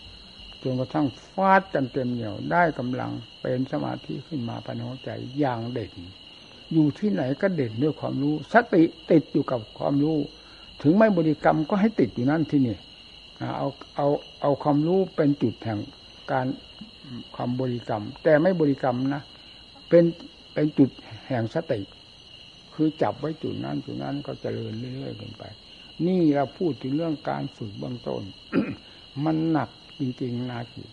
จนกระทั่งฟาดกันเต็มเหนี่ยวได้กำลังเป็นสมาธิขึ้นมาภายในหัวใจอย่างเด่น อยู่ที่ไหนก็เด่นด้วยความรู้ สติติดอยู่กับความรู้ ถึงไม่บริกรรมก็ให้ติดอยู่นั่นที่นี่ เอาเอาเอาความรู้เป็นจุดแห่งการความบริกรรม แต่ไม่บริกรรมนะเป็นเป็นจุดแห่งสติคือจับไว้จุดนั้นจุดนั้นก็เจริญเรื่อยๆขึ้นไป นี่เราพูดถึงเรื่องการฝึกเบื้องต้น มันหนักจริงๆนาจิต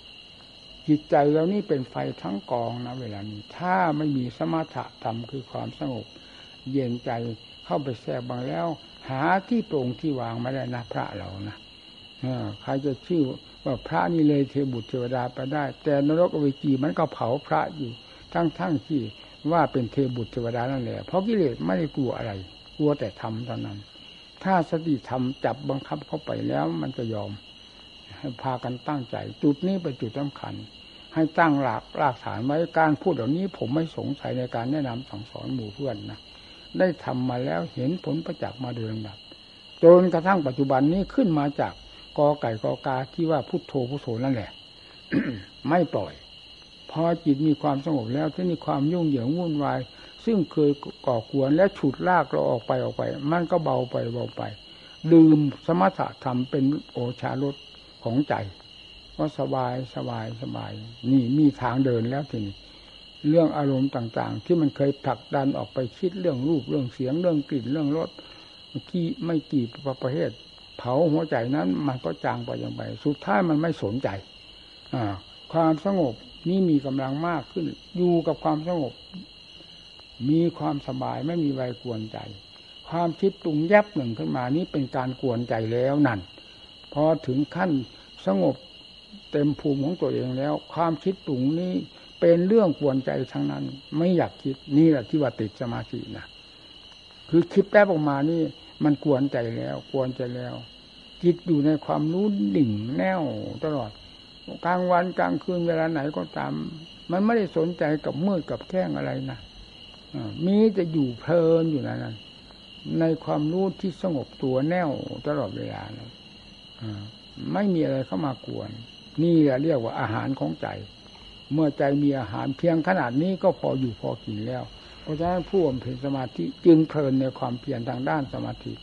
จิตใจเรานี่เป็นไฟทั้งกองนะเวลานี้ ถ้าไม่มีสมถะธรรมคือความสงบ เย็นใจเข้าไปแทรกบางแล้ว หาที่โปร่งที่วางไม่ได้นะพระเรานะ ใครจะชื่อว่าพระนี่เลยเทบุตรเทวดาไปได้ แต่นรกอเวจีมันก็เผาพระอยู่ ทั้งๆที่ว่าเป็นเทบุตรเทวดานั่นแหละ เพราะกิเลสไม่ได้กลัวอะไร กลัวแต่ทำเท่านั้น ถ้าสติธรรมจับบังคับเข้าไปแล้วมันจะยอมให้พากันตั้งใจ จุดนี้เป็นจุดสำคัญ ให้ตั้งหลักรากฐานไว้การพูดเหล่านี้ ผมไม่สงสัยในการแนะนำสั่งสอนหมู่เพื่อนนะได้ทำมาแล้วเห็นผลประจักษ์มาเดือนแบบจนกระทั่งปัจจุบันนี้ขึ้นมาจาก กอไก่กอกาที่ว่าพุทโธพุทโธนั่นแหละ ไม่ปล่อยพอจิตมีความสงบแล้วที่มีความยุ่งเหยิงวุ่นวาย ซึ่งเคยก่อกวนและฉุดลากเราออกไปออกไป มันก็เบาไปเบาไปลืมสมถะธรรมเป็นโอชารสของใจ ก็สบายสบายสบาย นี่มีทางเดินแล้วทีนี้เรื่องอารมณ์ต่างๆ ที่มันเคยผลักดันออกไปคิดเรื่องรูปเรื่องเสียงเรื่องกลิ่นเรื่องรสกี่ไม่กี่ประเภท เผาหัวใจนั้น มันก็จางไปอย่างไปสุดท้ายมันไม่สนใจอ่าความสงบนี่มีกำลังมากขึ้น อยู่กับความสงบ มีความสบายไม่มีใบกวนใจ ความคิดปรุงแยบหนึ่งขึ้นมานี้เป็นการกวนใจแล้วนั่นพอถึงขั้นสงบเต็มภูมิของตัวเองแล้ว ความคิดปรุงนี้เป็นเรื่องกวนใจทั้งนั้น ไม่อยากคิดนี่แหละที่ว่าติดสมาธินะคือคิดแป๊บออกมานี่ มันกวนใจแล้วกวนใจแล้ว จิตอยู่ในความรู้ดิ่งแน่วตลอดกลางวันกลางคืนเวลาไหนก็ตาม มันไม่ได้สนใจกับมืดกับแข้งอะไรนะมีจะอยู่เพลินอยู่นั้นในความรู้ที่สงบตัวแน่วตลอดเวลานะไม่มีอะไรเข้ามากวน นี่เรียกว่าอาหารของใจ เมื่อใจมีอาหารเพียงขนาดนี้ก็พออยู่พอกินแล้ว เพราะฉะนั้นผู้บำเพ็ญสมาธิจึงเพลินในความเพียรทางด้านสมาธิ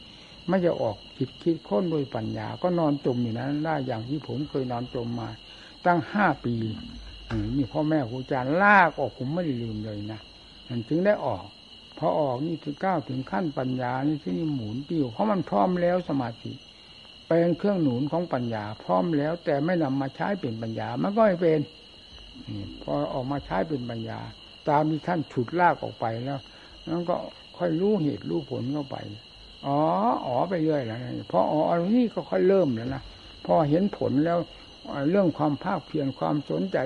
ไม่จะออกคิดคิดค้นโดยปัญญา ก็นอนจมอยู่นั้นได้อย่างที่ผมเคยนอนจมมา ตั้งห้าปีมีพ่อแม่ครูอาจารย์ลากออกผมไม่ได้ลืมเลยนะมันถึงได้ออกพอออกนี่ถึงก้าวถึงขั้นปัญญานี่ที่นี่หมุนติ้วเพราะมันพร้อมแล้วสมาธิเป็นเครื่องหนุนของปัญญา พร้อมแล้ว แต่ไม่นำมาใช้เป็นปัญญามันก็ไม่เป็นพอออกมาใช้เป็นปัญญา ตามที่ท่านฉุดลากออกไปแล้วนั่นก็ค่อยรู้เหตุรู้ผลเข้าไป อ๋อ อ๋อไปเรื่อยแล้วพออ๋ออันนี้ก็ค่อยเริ่มแล้วนะ พอเห็นผลแล้วเรื่องความภาคเพียรความสนใจ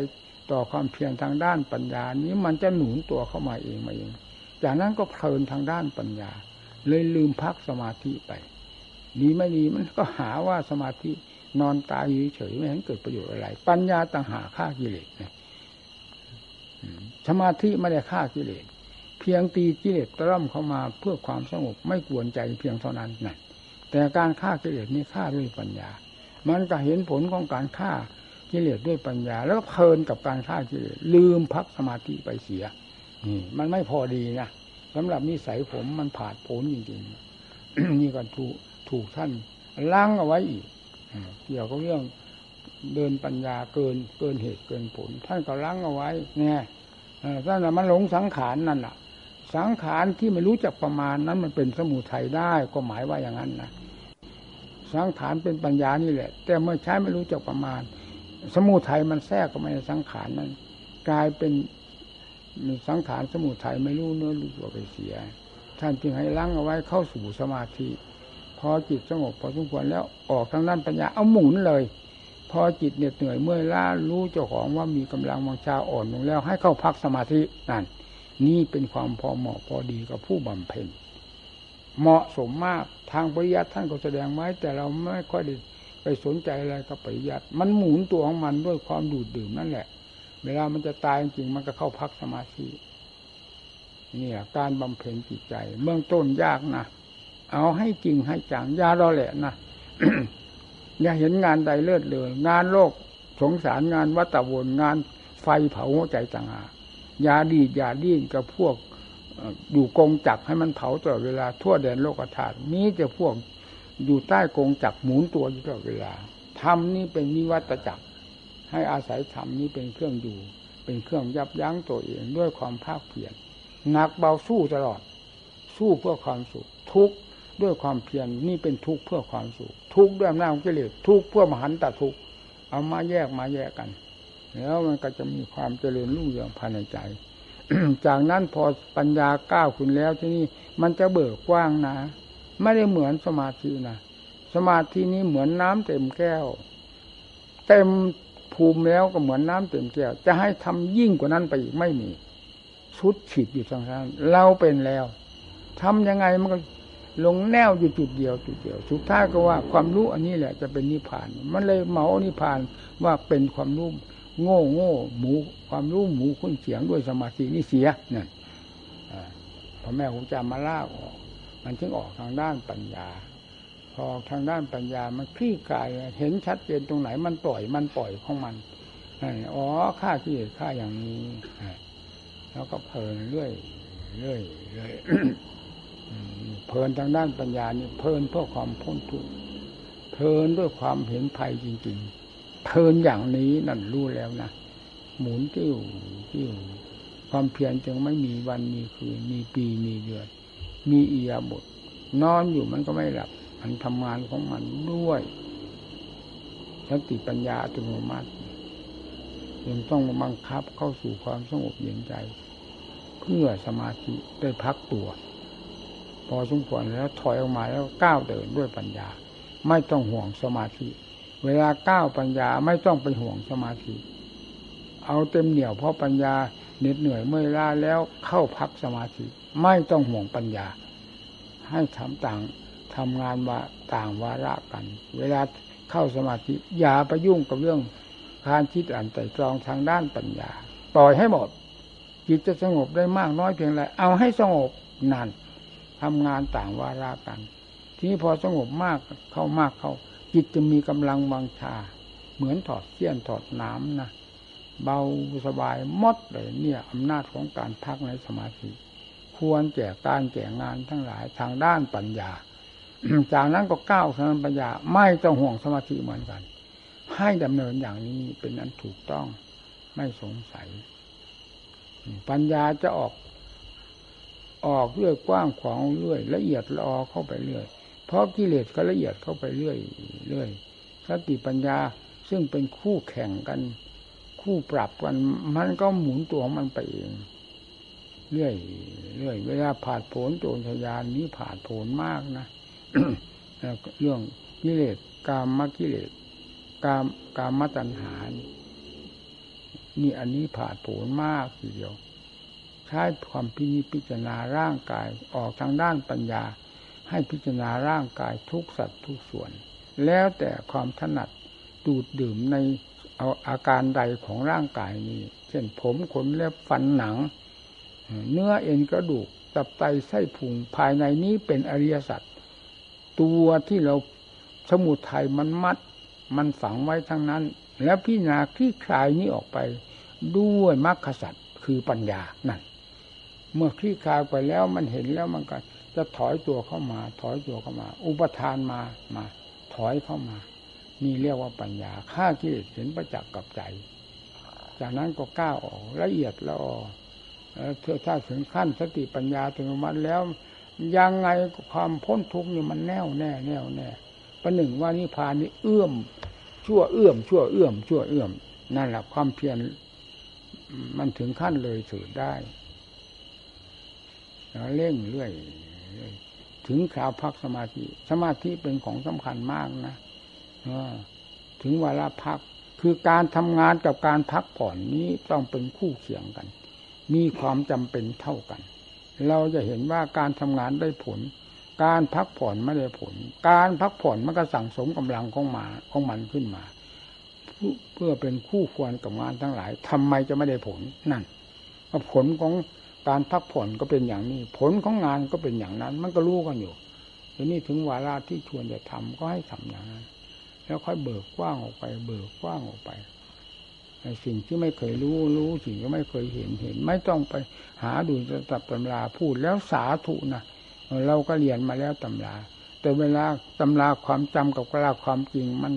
ต่อความเพียรทางด้านปัญญา นี้มันจะหนุนตัวเข้ามาเองมาเอง จากนั้นก็เพลินทางด้านปัญญา เลยลืมพักสมาธิไปดีไม่ดีมันก็หาว่าสมาธินอนตายเฉยไม่เห็นเกิดประโยชน์อะไร ปัญญาต่างหาฆ่ากิเลส สมาธิไม่ได้ฆ่ากิเลสเพียงตีกิเลสตร่อมเข้ามาเพื่อความสงบไม่กวนใจเพียงเท่านั้นนั่นแต่การฆ่ากิเลสนี้ฆ่าด้วยปัญญา มันก็เห็นผลของการฆ่ากิเลสด้วยปัญญา แล้วก็เพลินกับการฆ่ากิเลสลืมพักสมาธิไปเสียนี่มันไม่พอดีนะสำหรับนิสัยผมมันผาดโผนจริงๆนี่ก็ถูกถูกท่านล้างเอาไว้อีกเกี่ยวกับเรื่องเดินปัญญาเกินเกินเหตุเกินผล ท่านก็ล้างเอาไว้เนี่ย ท่านมันหลงสังขารนั่นแหละสังขารที่ไม่รู้จักประมาณนั้นมันเป็นสมุทัยได้ก็หมายว่าอย่างนั้นนะสังขารเป็นปัญญานี่แหละ แต่เมื่อใช้ไม่รู้จักประมาณ สมุทัยมันแทรกเข้ามาในสังขารนั้น กลายเป็นสังขารสมุทัยไม่รู้เนื้อรู้ตัวไปเสีย ท่านจึงให้ล้างเอาไว้เข้าสู่สมาธิพอจิตสงบพอสมควรแล้วออกทางด้านปัญญาเอาหมุนเลย พอจิตเหน็ดเหนื่อยเมื่อยล้ารู้เจ้าของว่ามีกำลังวังชาอ่อนลงแล้ว ให้เข้าพักสมาธินั่นนี่เป็นความพอเหมาะพอดีกับผู้บำเพ็ญเหมาะสมมากทางปริยัติท่านก็แสดงไว้แต่เราไม่ค่อยได้ไปสนใจอะไรกับปริยัติมันหมุนตัวของมันด้วยความดูดดื่มนั่นแหละ เวลามันจะตายจริงมันก็เข้าพักสมาธิเนี่ยการบำเพ็ญจิตใจเบื้องต้นยากนะเอาให้จริงให้จังยาเราแหละนะ อย่าเห็นงานใดเลิศเลย งานโลกสงสารงานวัตวนงานไฟเผาหัวใจต่างหากยาดียาดิ้นกับพวกอยู่กงจักให้มันเผาตลอดเวลาทั่วแดนโลกธาตุมีแต่พวกอยู่ใต้กงจักหมุนตัวอยู่ตลอดเวลาธรรมนี่เป็นนิวัตจักร ให้อาศัยธรรมนี้เป็นเครื่องอยู่ เป็นเครื่องยับยั้งตัวเองด้วยความภาคเพียรหนักเบาสู้ตลอด สู้เพื่อความสุขทุก ด้วยความเพียรนี่เป็นทุกข์เพื่อความสุขทุกข์ด้วยอำนาจของกิเลสทุกข์เพื่อมหันตทุกข์เอามาแยกมาแยกกัน แล้วมันก็จะมีความเจริญรุ่งเรืองภายในใจ จากนั้นพอปัญญาก้าวขึ้นแล้วที่นี่มันจะเบิกกว้างนะไม่ได้เหมือนสมาธินะสมาธินี้เหมือนน้ำเต็มแก้ว เต็มภูมิแล้วก็เหมือนน้ำเต็มแก้ว จะให้ทำยิ่งกว่านั้นไปอีกไม่มีชุดฉีดอยู่ทางนั้นเราเป็นแล้วทำยังไงมันก็ ลงแนวอยู่จุดเดียวจุดเดียว สุดท้ายก็ว่าความรู้อันนี้แหละจะเป็นนิพพาน มันเลยเหมานิพพานว่าเป็นความรู้โง่โง่หมู ความรู้หมูคุ้นเสียงด้วยสมาธินี่เสียเนี่ยพอแม่ครูจามาล่าออกมันจึงออกทางด้านปัญญา พอทางด้านปัญญามันคลี่คลายเห็นชัดเจนตรงไหนมันปล่อยมันปล่อยของมันอ๋อค่าที่ค่าอย่างนี้แล้วก็เพลินเรื่อยเรื่อยเรื่อย เพลินทางด้านปัญญานี่เพลินเพื่อความพ้นทุกข์เพลินด้วยความเห็นภัยจริง ๆ เพลินอย่างนี้นั่นรู้แล้วนะหมุนติ้วติ้วความเพียรจึงไม่มีวันมีคืนมีปีมีเดือน มีอียาบทนอนอยู่มันก็ไม่หลับ มันทำงานของมันด้วยสติปัญญาอัตโนมัติยังต้องบังคับเข้าสู่ความสงบเย็นใจ เพื่อสมาธิได้พักตัว อสมควรแล้วถอยออกมาแล้วก้าวเดินด้วยปัญญา ไม่ต้องห่วงสมาธิ เวลาก้าวปัญญาไม่ต้องไปห่วงสมาธิ เอาเต็มเหนี่ยวเพราะปัญญาเหน็ดเหนื่อยเมื่อยล้าแล้วเข้าพักสมาธิ ไม่ต้องห่วงปัญญา ให้ทำต่างทำงานว่าต่างวาระกัน เวลาเข้าสมาธิอย่าไปยุ่งกับเรื่องการคิดอ่านใจตรองทางด้านปัญญา ปล่อยให้หมดจิตจะสงบได้มากน้อยเพียงไรเอาให้สงบนั่น ทำงานต่างวาระกัน ทีนี้พอสงบมากเข้ามากเข้า จิตจะมีกำลังวังชา เหมือนถอดเสี้ยนถอดน้ำนะเบาสบายมดเลยเนี่ยอำนาจของการพักในสมาธิ ควรแก่การแก่งานทั้งหลายทางด้านปัญญา จากนั้นก็ก้าวทางปัญญา ไม่ต้องห่วงสมาธิเหมือนกัน ให้ดำเนินอย่างนี้เป็นอันถูกต้องไม่สงสัย ปัญญาจะออก ออกเรื่อยกว้างขวางเรื่อยละเอียดละออเข้าไปเรื่อย เพราะกิเลสก็ละเอียดเข้าไปเรื่อยเรื่อยสติปัญญาซึ่งเป็นคู่แข่งกัน คู่ปรับกัน มันก็หมุนตัวของมันไปเองเรื่อยเรื่อยเวลาผ่านผลโจรชยานนี้ผ่านผลมากนะเรื่องกิเลสกามมกิเลสกามกามตัณหานี่อันนี้ผ่านผลมากทีเดียว ช้ความพินิจพิจารณาร่างกายออกทางด้านปัญญา ให้พิจารณาร่างกายทุกสัตว์ทุกส่วน แล้วแต่ความถนัดดูดดื่มในเอาอาการใดของร่างกายนี้ เช่นผมขนเล็บฟันหนัง เนื้อเอ็นกระดูกตับไตไส้พุงภายในนี้เป็นอริยสัจตัวที่เราสมุทัยมันมัด มันฝังไว้ทั้งนั้น แล้วพิจารณาคลี่คลายนี้ออกไปด้วยมรรคสัจคือปัญญานั่น เมื่อคลี่คลายไปแล้วมันเห็นแล้วมันก็จะถอยตัวเข้ามา ถอยตัวเข้ามา อุปทานมามา ถอยเข้ามา นี่เรียกว่าปัญญาฆ่ากิเลสเห็นประจักษ์กับใจ จากนั้นก็ก้าวออกละเอียดแล้วเธอถ้าถึงขั้นสติปัญญาถึงมันแล้ว ยังไงความพ้นทุกข์นี่มันแน่วแน่แน่วแน่ประหนึ่งว่านิพพานนี่เอื้อม ชั่วเอื้อม ชั่วเอื้อมชั่วเอื้อมนั่นแหละความเพียรมันถึงขั้นเลยสุดได้ เร่งเรื่อยถึงคราวพักสมาธิ สมาธิเป็นของสำคัญมากนะถึงเวลาพักคือการทำงานกับการพักผ่อนนี้ต้องเป็นคู่เคียงกัน มีความจำเป็นเท่ากัน เราจะเห็นว่าการทำงานได้ผล การพักผ่อนไม่ได้ผล การพักผ่อนมันก็สั่งสมกำลังของมาของมันขึ้นมา เพื่อเป็นคู่ควรกับงานทั้งหลายทำไมจะไม่ได้ผลนั่นผลของ การพักผ่อนก็เป็นอย่างนี้ ผลของงานก็เป็นอย่างนั้น มันก็รู้กันอยู่ทีนี้ถึงวาระที่ชวนจะทำก็ให้ทำอย่างนั้น แล้วค่อยเบิกกว้างออกไป เบิกกว้างออกไปสิ่งที่ไม่เคยรู้รู้สิ่งที่ไม่เคยเห็นเห็น ไม่ต้องไปหาดูตับตำราพูดแล้วสาธุนะเราก็เรียนมาแล้วตำรา แต่เวลาตำราความจำกับกลาความจริงมัน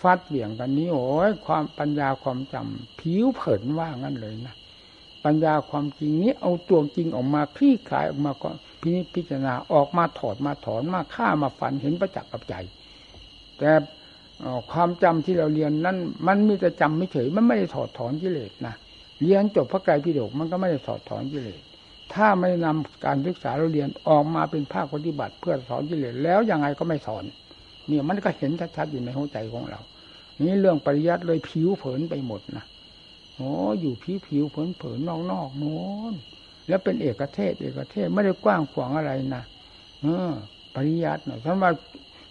ฟัดเบี่ยงกันนี้โอ้ยความปัญญาความจำผิวเผินว่างั้นเลยนะ ปัญญาความจริงนี้เอาตัวจริงออกมาคลี่คลายออกมาก็พิพิจารณาออกมาถอดมาถอนมาฆ่ามาฝันเห็นประจักษ์กับใจ แต่ความจำที่เราเรียนนั้นมันมีแต่จำไม่เฉยมันไม่ได้ถอดถอนกิเลสนะเรียนจบพระไตรปิฎกมันก็ไม่ได้ถอดถอนกิเลสถ้าไม่นำการศึกษาเราเรียนออกมาเป็นภาคปฏิบัติ เพื่อสอนกิเลสแล้วยังไงก็ไม่สอน เนี่ยมันก็เห็นชัดๆอยู่ในหัวใจของเรา นี่เรื่องปริยัติเลยผิวเผินไปหมดนะ โอ้อยู่ผิวผิวเผินเผินนอกนอกโน้นแล้วเป็นเอกเทศ เอกเทศไม่ได้กว้างขวางอะไรนะเออ ปริยัติเนาะท่านว่า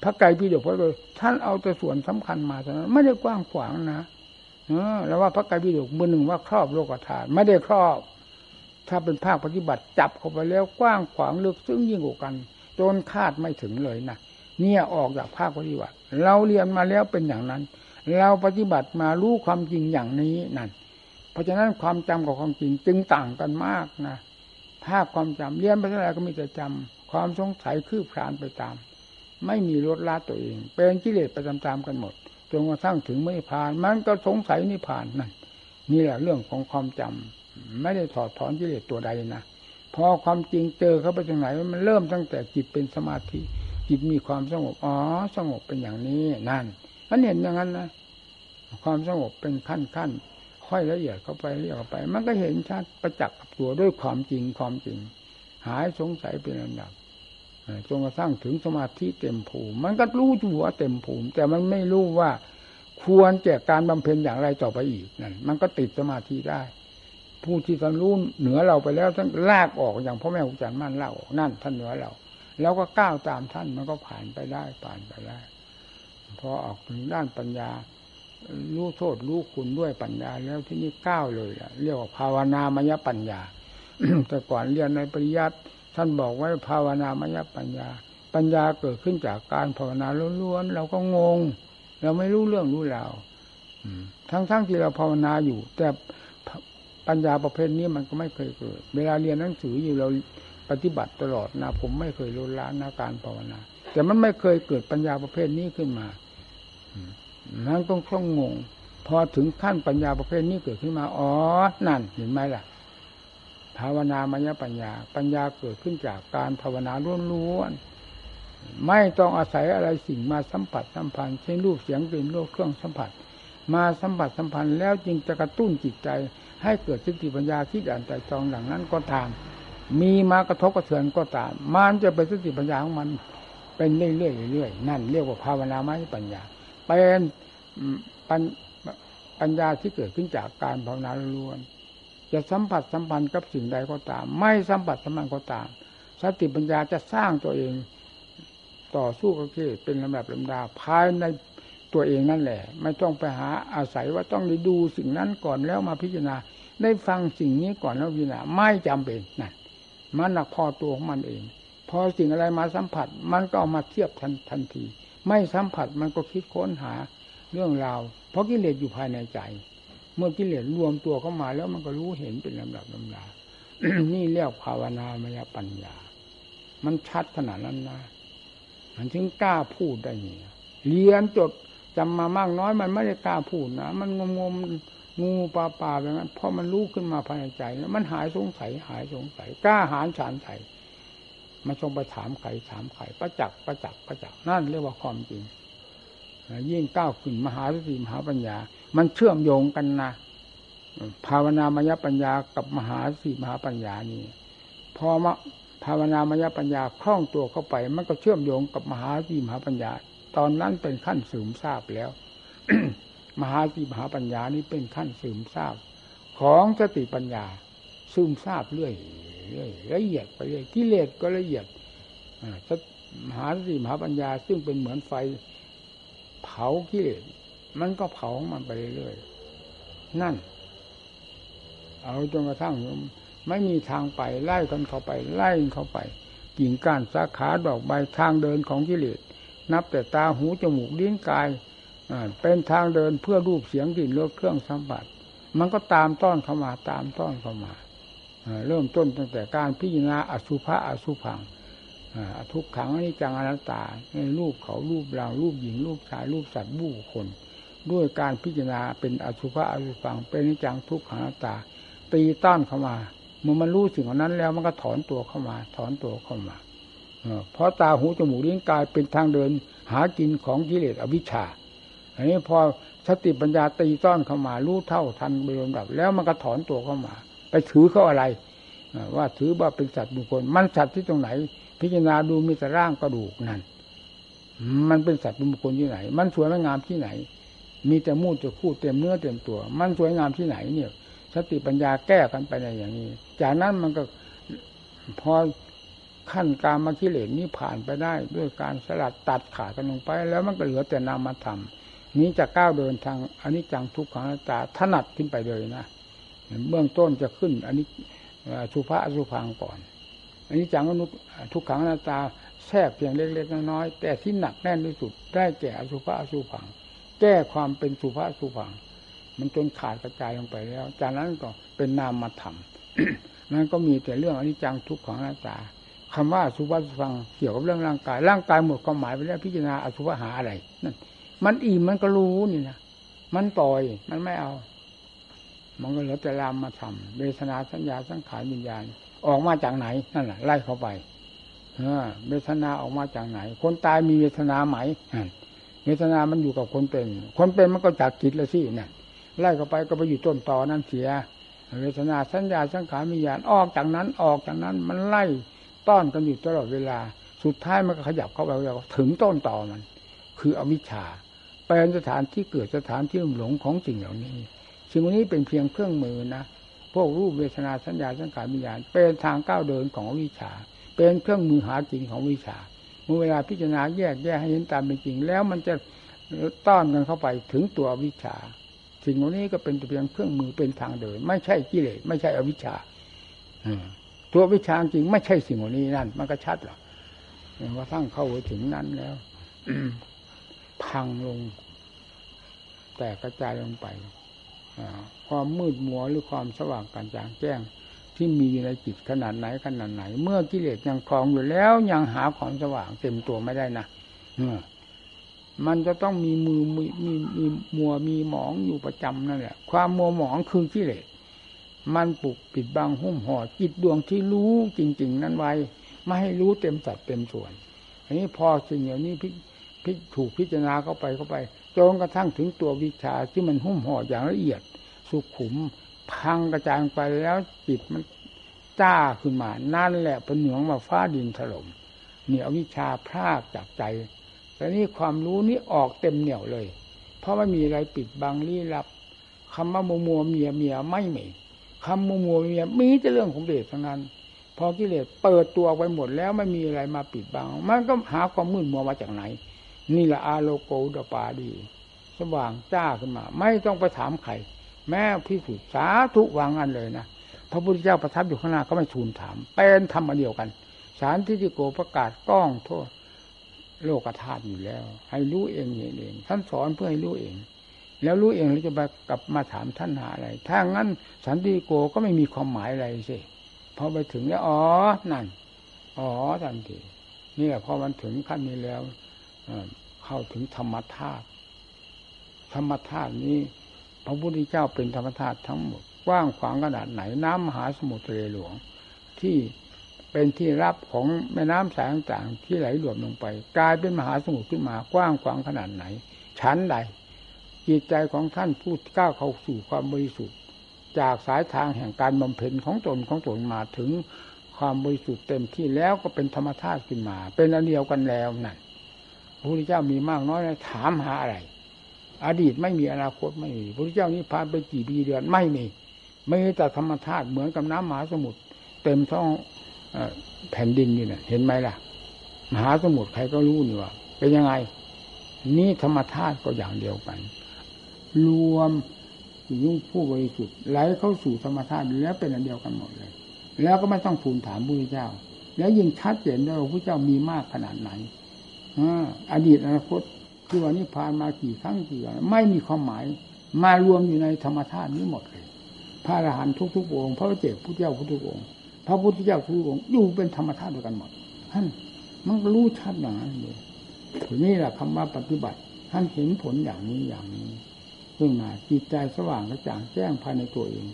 พระไก่พี่เดียวพระเลยท่านเอาแต่ส่วนสำคัญมาเท่านั้นไม่ได้กว้างขวางนะเออ แล้วว่าพระไก่พี่เดียวมือหนึ่งว่าครอบโลกธาตุไม่ได้ครอบ ถ้าเป็นภาคปฏิบัติจับเข้าไปแล้วกว้างขวางลึกซึ้งยิ่งกว่ากันจนคาดไม่ถึงเลยนะเนี่ยออกจากภาคปฏิบัติ เราเรียนมาแล้วเป็นอย่างนั้น เราปฏิบัติมารู้ความจริงอย่างนี้นั่น เพราะฉะนั้นความจำกับความจริงจึงต่างกันมากนะภาคความจำเรียนไปเท่าไหร่ก็มีแต่จำความสงสัยคืบคลานไปตาม ไม่มีลดละตัวเอง เป็นกิเลสไปตามๆกันหมดจนกระทั่งถึงไม่ผ่าน มันก็สงสัยนิพานนั่นนี่แหละเรื่องของความจำไม่ได้ถอดถอนกิเลสตัวใดนะพอความจริงเจอเข้าไปตรงไหนมันเริ่มตั้งแต่จิตเป็นสมาธิจิตมีความสงบอ๋อสงบเป็นอย่างนี้นั่นมันเห็นอย่างนั้นนะความสงบเป็นขั้นขั้น ค่อยละเอียดเข้าไปเรียกเข้าไป มันก็เห็นชัดประจักษ์กับตัวด้วยความจริงความจริง หายสงสัยเป็นอันดับจนกระทั่งถึงสมาธิเต็มภูมิ มันก็รู้หัวเต็มภูมิ แต่มันไม่รู้ว่าควรแจกการบำเพ็ญอย่างไรต่อไปอีกนั่นมันก็ติดสมาธิได้ ผู้ที่ท่านรู้เหนือเราไปแล้วท่านลากออกอย่างพ่อแม่ครูอาจารย์มั่นเล่านั่นท่านเหนือเรา แล้วก็ก้าวตามท่านมันก็ผ่านไปได้ผ่านไปได้ พอออกถึงด้านปัญญา รู้โทษรู้คุณด้วยปัญญาแล้วที่นี่ก้าวเลยอะเรียกว่าภาวนามยปัญญา แต่ก่อนเรียนในปริยัติท่านบอกไว้ภาวนามยปัญญา ปัญญาเกิดขึ้นจากการภาวนาล้วนๆเราก็งง เราไม่รู้เรื่องรู้ราวทั้งๆทที่เราภาวนาอยู่ แต่ปัญญาประเภทนี้มันก็ไม่เคยเกิด เวลาเรียนหนังสืออยู่เราปฏิบัติตลอดนะผมไม่เคยลดละนาการภาวนา แต่มันไม่เคยเกิดปัญญาประเภทนี้ขึ้นมา นั่นต้องคล่องงง พอถึงขั้นปัญญาประเภทนี้เกิดขึ้นมา อ๋อ นั่นเห็นไหมล่ะ ภาวนามยปัญญา ปัญญาเกิดขึ้นจากการภาวนาล้วนๆ ไม่ต้องอาศัยอะไรสิ่งมาสัมผัสสัมพันธ์เช่นรูปเสียงกลิ่นรสเครื่องสัมผัส มาสัมผัสสัมพันธ์แล้วจึงจะกระตุ้นจิตใจ ให้เกิดสติปัญญาที่ด่านใจจองหลังนั้นก็ตาม มีมากระทบกระเทือนก็ตาม มันจะเป็นสติปัญญาของมัน เป็นเรื่อยๆเรื่อยๆนั่นเรียกว่าภาวนาไม่ปัญญา เป็นปัญญาที่เกิดขึ้นจากการภาวนาล้วนจะสัมผัสสัมพันธ์กับสิ่งใดก็ตาม ไม่สัมผัสสัมพันธ์ก็ตาม สติปัญญาจะสร้างตัวเอง ต่อสู้กับกิเลสเป็นลำดับลำดาภายในตัวเองนั่นแหละ ไม่ต้องไปหาอาศัยว่าต้องได้ดูสิ่งนั้นก่อนแล้วมาพิจารณา ได้ฟังสิ่งนี้ก่อนแล้วพิจารณาไม่จำเป็นนั่นมันหนักพอตัวของมันเอง พอสิ่งอะไรมาสัมผัส มันก็เอามาเทียบทันทันที ไม่สัมผัสมันก็คิดค้นหาเรื่องราวเพราะกิเลสอยู่ภายในใจ เมื่อกิเลสรวมตัวเข้ามาแล้วมันก็รู้เห็นเป็นลำดับลำดานี่เรียกภาวนามยปัญญา มันชัดขนาดนั้นนะมันถึงกล้าพูดได้เนี่ยเรียนจดจำมามากน้อยมันไม่ได้กล้าพูดนะมันงมงมงูปลาปลาแบบนั้นพอมันรู้ขึ้นมาภายในใจแล้วมันหายสงสัยหายสงสัยกล้าหาญฉานใส่ มาชงไปถามไข่ถามไข่ประจักษ์ประจักษ์ประจักษ์นั่นเรียกว่าความจริงยิ่งก้าวขึ้นมหาสติมหาปัญญา มันเชื่อมโยงกันนะภาวนามยปัญญากับมหาสติมหาปัญญานี่พอมาภาวนามยปัญญาคล่องตัวเข้าไป มันก็เชื่อมโยงกับมหาสติมหาปัญญา ตอนนั้นเป็นขั้นสูงทราบแล้ว มหาสีมหาปัญญานี้เป็นขั้นซึมทราบ ของสติปัญญาซึมทราบเรื่อย เรื่อยละเอียดไปเรื่อยกิเลสก็ละเอียดมหาสติมหาปัญญาซึ่งเป็นเหมือนไฟ เผากิเลสมันก็เผามันไปเรื่อยนั่น เอาจนกระทั่งไม่มีทางไปไล่กันเข้าไป ไล่เข้าไปกิ่งก้านสาขาดอกใบทางเดินของกิเลสนับแต่ตาหูจมูกลิ้นกายเป็นทางเดินเพื่อรูปเสียงกลิ่นรสเครื่องสัมผัส มันก็ตามต้อนเข้ามาตามต้อนเข้ามา เริ่มต้นตั้งแต่การพิจารณาอสุภะอสุพังทุกขังอนิจจังอนัตตาในรูปเขารูปเรารูปหญิงรูปชายรูปสัตว์บูคนด้วยการพิจารณาเป็นอสุภะอสุพังเป็นอนิจจังทุกขังอนัตตา ตีต้อนเข้ามาเมื่อมันรู้สิ่งเหล่านั้นแล้วมันก็ถอนตัวเข้ามา ถอนตัวเข้ามาเพราะตาหูจมูกลิ้นกายเป็นทางเดิน หากินของกิเลสอวิชชา อันนี้พอสติปัญญาตีต้อนเข้ามารู้เท่าทันไปลำดับ แล้วมันก็ถอนตัวเข้ามา ไปถือเขาอะไรว่าถือว่าเป็นสัตว์บุคคล มันสัตว์ที่ตรงไหน พิจารณาดูมีแต่ร่างกระดูกนั่นมันเป็นสัตว์บุคคลที่ไหน มันสวยงามที่ไหน มีแต่มูดจะคู่เต็มเนื้อเต็มตัว มันสวยงามที่ไหนเนี่ยสติปัญญาแก้กันไปในอย่างนี้ จากนั้นมันก็พอขั้นการมาคิเลนนี้ผ่านไปได้ ด้วยการสลัดตัดขาดกันลงไป แล้วมันก็เหลือแต่นามธรรมานี้จะก้าวเดินทางอันนี้จังทุกขังตาถนัดขึ้นไปเลยนะ เบื้องต้นจะขึ้น อันนี้สุภาสุพังก่อน อันนี้จังอนุทุกขังนาตาแทรกเพียงเล็กๆน้อยๆแต่ที่หนักแน่นที่สุดได้แก่อสุภาสุพัง แก้ความเป็นสุภาสุพัง มันจนขาดกระจายลงไปแล้ว จากนั้นก็เป็นนามมานั่นก็มีแต่เรื่องอนิจจังทุกขังนาตาคำว่าสุภาสุพังเกี่ยวกับเรื่องร่างกาย ร่างกายหมดความหมายไปแล้วพิจารณาอสุภหาอะไรนั่นมันอิ่มมันก็รู้นี่นะมันปล่อยมันไม่เอา มันก็เหลือแต่รามมาทำเวทนาสัญญาสังขารวิญญาณ ออกมาจากไหนนั่นแหละไล่เข้าไปเวทนาออกมาจากไหน คนตายมีเวทนาไหมเวทนามันอยู่กับคนเป็น คนเป็นมันก็จากจิตละสินั่นไล่เข้าไปก็ไปอยู่ต้นตอนั่นเสีย เวทนาสัญญาสังขารวิญญาณออกจากนั้นออกจากนั้น มันไล่ต้อนกันอยู่ตลอดเวลา สุดท้ายมันก็ขยับเข้าไปถึงต้นตอมัน คืออวิชชาเป็นสถานที่เกิดสถานที่หลงของสิ่งเหล่านี้ สิ่งนี้เป็นเพียงเครื่องมือนะพวกรูปเวทนาสัญญาสังขารวิญญาณเป็นทางก้าวเดินของวิชา เป็นเครื่องมือหาจริงของวิชาเมื่อเวลาพิจารณาแยกแยกให้เห็นตามเป็นจริง แล้วมันจะต้อนกันเข้าไปถึงตัววิชา สิ่งเหล่านี้ก็เป็นเพียงเครื่องมือเป็นทางเดิน ไม่ใช่กิเลสไม่ใช่อวิชชาตัววิชาจริงไม่ใช่สิ่งเหล่านี้นั่น มันก็ชัดหรอกว่าทั้งเข้าถึงนั้นแล้วพังลง แต่กระจายลงไป ความมืดมัวหรือความสว่างกันจางแจ้ง ที่มีอยู่ในจิตขนาดไหนขนาดไหน เมื่อกิเลสยังคลองอยู่แล้วยังหาความสว่างเต็มตัวไม่ได้นะมันจะต้องมีมือมีมีมีมัวมีหมองอยู่ประจำนั่นแหละ ความมัวหมองคือกิเลสมันปลุกปิดบังหุ้มห่อจิตดวงที่รู้จริง ๆ นั้นไว้ ไม่ให้รู้เต็มสัดเต็มส่วนอันนี้พอสิ่งเหล่านี้พิถูกพิจารณาเข้าไปเข้าไป จนกระทั่งถึงตัววิชาที่มันหุ้มห่ออย่างละเอียด สุขุม พังกระจายไปแล้วจิตมันจ้าขึ้นมา นั่นแหละเป็นเหนืองมาฟ้าดินถล่มเนี่ยวิชาพรากจากใจ แต่นี่ความรู้นี้ออกเต็มเหนี่ยวเลย เพราะไม่มีอะไรปิดบังลี้ลับคำว่ามัวมัวเมียเมียไม่มีคำมัวมัวเมียมีแต่เรื่องของเดชทั้งนั้นพอกิเลสเปิดตัวไปหมดแล้วไม่มีอะไรมาปิดบัง มันก็หาความมืดมัวมาจากไหน นี่แหละอาโลโกอุดปาดี สว่างจ้าขึ้นมา ไม่ต้องไปถามใครแม้พิสุทธิสาธุวางอันเลยนะพระพุทธเจ้าประทับอยู่ข้างหน้าก็ไม่ทูลถาม เป็นธรรมเดียวกัน สารที่จิโกประกาศก้องโทษ โลกธาตุอยู่แล้ว ให้รู้เองเองเองท่านสอนเพื่อให้รู้เอง แล้วรู้เองแล้วจะไปกลับมาถามท่านหาอะไร ถ้างั้นสันติโกก็ไม่มีความหมายอะไรสิพอไปถึงแล้วอ๋อนั่นอ๋อทันทีนี่แหละพอมันถึงขั้นนี้แล้ว เข้าถึงธรรมธาตุธรรมธาตุนี้ พระพุทธเจ้าเป็นธรรมธาตุทั้งหมดกว้างขวางขนาดไหนน้ำมหาสมุทรทะเลหลวง ที่เป็นที่รับของแม่น้ำสายต่างๆที่ไหลรวมลงไป กลายเป็นมหาสมุทรขึ้นมากว้างขวางขนาดไหน ชั้นใด จิตใจของท่านผู้ก้าวเข้าสู่ความบริสุทธิ์ จากสายทางแห่งการบำเพ็ญของตนของตนมาถึงความบริสุทธิ์เต็มที่แล้วก็เป็นธรรมธาตุขึ้นมา เป็นอันเดียวกันแล้วนั่น พระพุทธเจ้ามีมากน้อยถามหาอะไร อดีตไม่มีอนาคตไม่มีพระพุทธเจ้านี้ผ่านไปกี่ปีเดือนไม่มี ไม่แต่ธรรมธาตุเหมือนกับน้ำมหาสมุทรเต็มท้องแผ่นดินนี่นะเห็นไหมล่ะ มหาสมุทรใครก็รู้นี่ว่าเป็นยังไง นี่ธรรมธาตุก็อย่างเดียวกัน รวมยุ่งผู้บริสุทธิ์ไหลเข้าสู่ธรรมธาตุแล้วเป็นอันเดียวกันหมดเลย แล้วก็ไม่ต้องทูลถามพระพุทธเจ้า แล้วยิ่งชัดเจนด้วยว่าพระเจ้ามีมากขนาดไหน อดีตอนาคตคือวันนี้ผ่านมากี่ครั้งกี่ไม่มีความหมาย มารวมอยู่ในธรรมธาตุนี้หมดเลย พระอรหันต์ทุกๆองค์พระเจ้าพุทธเจ้าทุกๆองค์พระพุทธเจ้าทุกองค์อยู่เป็นธรรมชาติด้วยกันหมดท่านมันรู้ชัดอย่างนั้นเลยนี่แหละคำว่าปฏิบัติ ท่านเห็นผลอย่างนี้อย่างนี้ขึ้นมาจิตใจสว่างกระจ่างแจ้งภายในตัวเอง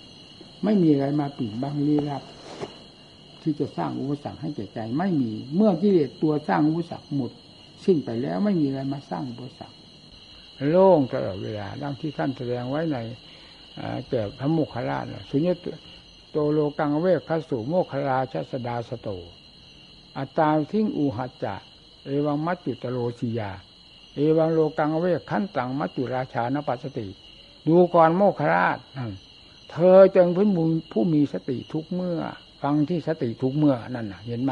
ไม่มีอะไรมาปิดบังลี้ลับที่จะสร้างอุปสรรคให้แก่ใจ ไม่มีเมื่อกิเลสตัวสร้างอุปสรรคหมด สิ้นไปแล้วไม่มีอะไรมาสร้างอุปสรรคโล่งตลอดเวลาดังที่ท่านแสดงไว้ในแก่พระมุขราชสุญญโตโลกังเวกขสุโมคลาชสดาสโต อัตตาทิ้งอูหัจจะ เอวังมัจจุตโลชิยา เอวังโลกังเวกขันตังมัจจุราชานปัสติ ดูก่อนโมคราชเธอจึงพื้นบุญผู้มีสติทุกเมื่อ ฟังที่สติทุกเมื่อนั่นเห็นไหม